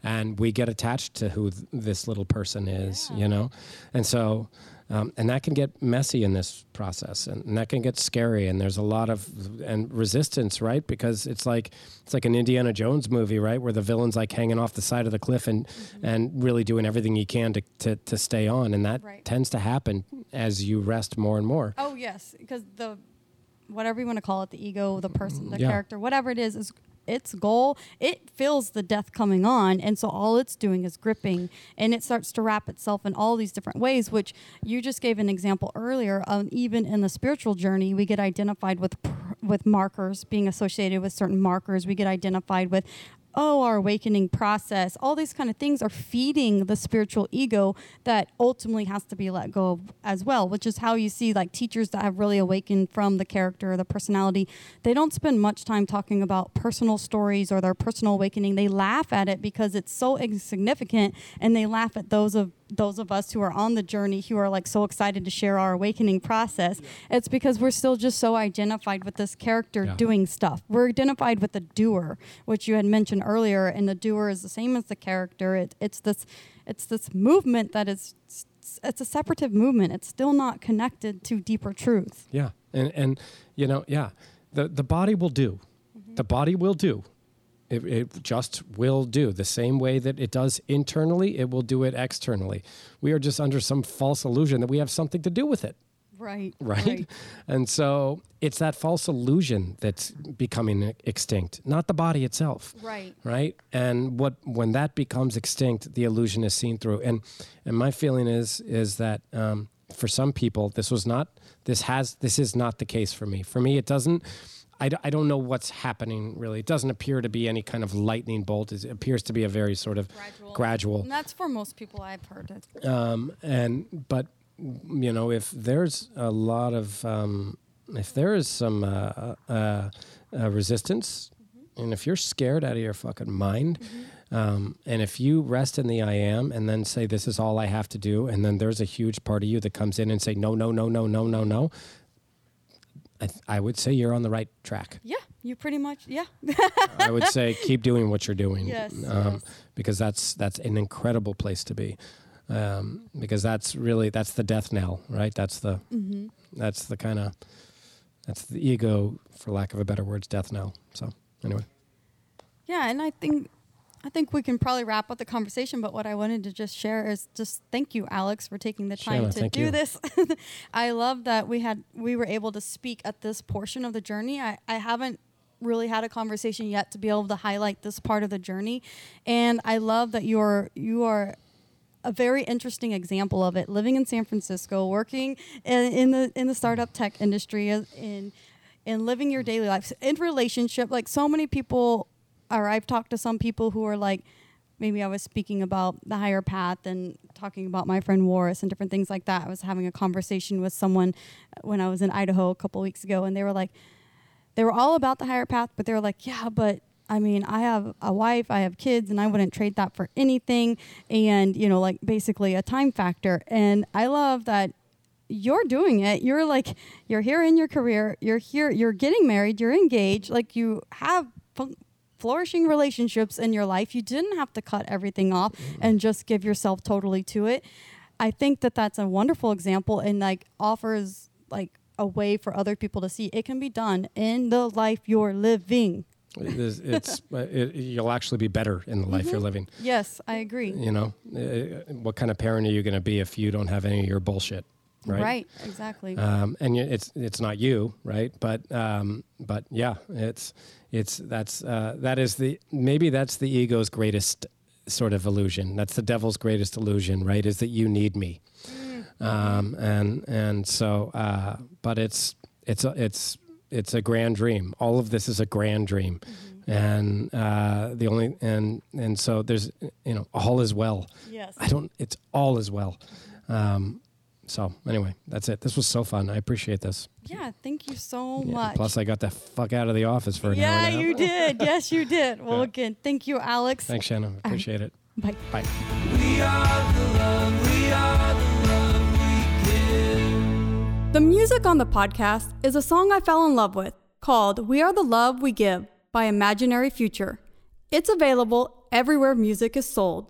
And we get attached to who th- this little person is, you know? And so, um, and that can get messy in this process and, and that can get scary. And there's a lot of, and resistance, right? Because it's like, it's like an Indiana Jones movie, right? Where the villain's like hanging off the side of the cliff and, and really doing everything he can to, to, to stay on. And that Right. tends to happen as you rest more and more. oh yes because the whatever you want to call it the ego the person the Yeah. character whatever it is is its goal it feels the death coming on and so all it's doing is gripping and it starts to wrap itself in all these different ways which you just gave an example earlier um, even in the spiritual journey we get identified with with markers being associated with certain markers we get identified with oh our awakening process. All these kind of things are feeding the spiritual ego that ultimately has to be let go of as well which is how you see like teachers that have really awakened from the character or the personality. They don't spend much time talking about personal stories or their personal awakening. They laugh at it because it's so insignificant and they laugh at those of those of us who are on the journey who are like so excited to share our awakening process it's because we're still just so identified with this character Yeah. doing stuff. We're identified with the doer which you had mentioned earlier and the doer is the same as the character. It, it's this it's this movement that is it's a separative movement. It's still not connected to deeper truth. Yeah, and and you know, yeah, the the body will do. Mm-hmm. The body will do. It, it just will do the same way that it does internally. It will do it externally. We are just under some false illusion that we have something to do with it. Right. right? And so it's that false illusion that's becoming extinct, not the body itself. Right. Right? And what when that becomes extinct, the illusion is seen through. And and my feeling is is that um, for some people, this was not this has this is not the case for me. For me, it doesn't. I, d- I don't know what's happening really. It doesn't appear to be any kind of lightning bolt. It appears to be a very sort of Gradual. gradual And that's for most people I've heard it. um, and but you know if there's a lot of um, if there is some uh, uh, uh, resistance and if you're scared out of your fucking mind um, and if you rest in the i am and then say this is all i have to do and then there's a huge part of you that comes in and say no no no no no no no I, th- I would say you're on the right track. Yeah, you pretty much. Yeah. I would say keep doing what you're doing. Yes, Um, yes. Because that's that's an incredible place to be. Um, because that's really that's the death knell, right? That's the Mm-hmm. that's the kind of that's the ego, for lack of a better words, death knell. So anyway, Yeah, and I think I think we can probably wrap up the conversation, but what I wanted to just share is just thank you, Alex, for taking the time Shanna, to do you. this. I love that we had we were able to speak at this portion of the journey. I, I haven't really had a conversation yet to be able to highlight this part of the journey. And I love that you're you are a very interesting example of it. Living in San Francisco, working in, in the in the startup tech industry, in in living your daily life, in relationship. Like so many people, or I've talked to some people who are like, maybe I was speaking about the higher path and talking about my friend Warris and different things like that. I was having a conversation with someone uh, when I was in Idaho a couple weeks ago, and they were like, they were all about the higher path, but they were like, yeah, but I mean, I have a wife, I have kids, and I wouldn't trade that for anything. And, you know, like basically a time factor. And I love that you're doing it. You're like, you're here in your career, you're here, you're getting married, you're engaged, like you have fun- flourishing relationships in your life. You didn't have to cut everything off and just give yourself totally to it. I think that that's a wonderful example and like offers like a way for other people to see it can be done in the life you're living. it is, it's uh, it, you'll actually be better in the life Mm-hmm. you're living. Yes, I agree. You know, Uh, what kind of parent are you going to be if you don't have any of your bullshit? Right. exactly. um, and it's it's not you, right? But um, but yeah, it's it's that's uh, that is the maybe that's the ego's greatest sort of illusion. That's the devil's greatest illusion, right? Is that you need me, um, and and so uh, but it's it's a, it's it's a grand dream. All of this is a grand dream. And uh, the only and and so there's you know all is well. yes. I don't. It's all as well. Um, so anyway, that's it. This was so fun. I appreciate this. Yeah, thank you so Yeah, much. Plus, I got the fuck out of the office for an hour. yeah, and a half. you did. Yes, you did. Well, Yeah. again, thank you, Alex. Thanks, Shannon. Appreciate it. Bye. Bye. We are the love, we are the love we give. The music on the podcast is a song I fell in love with called We Are the Love We Give by Imaginary Future. It's available everywhere music is sold.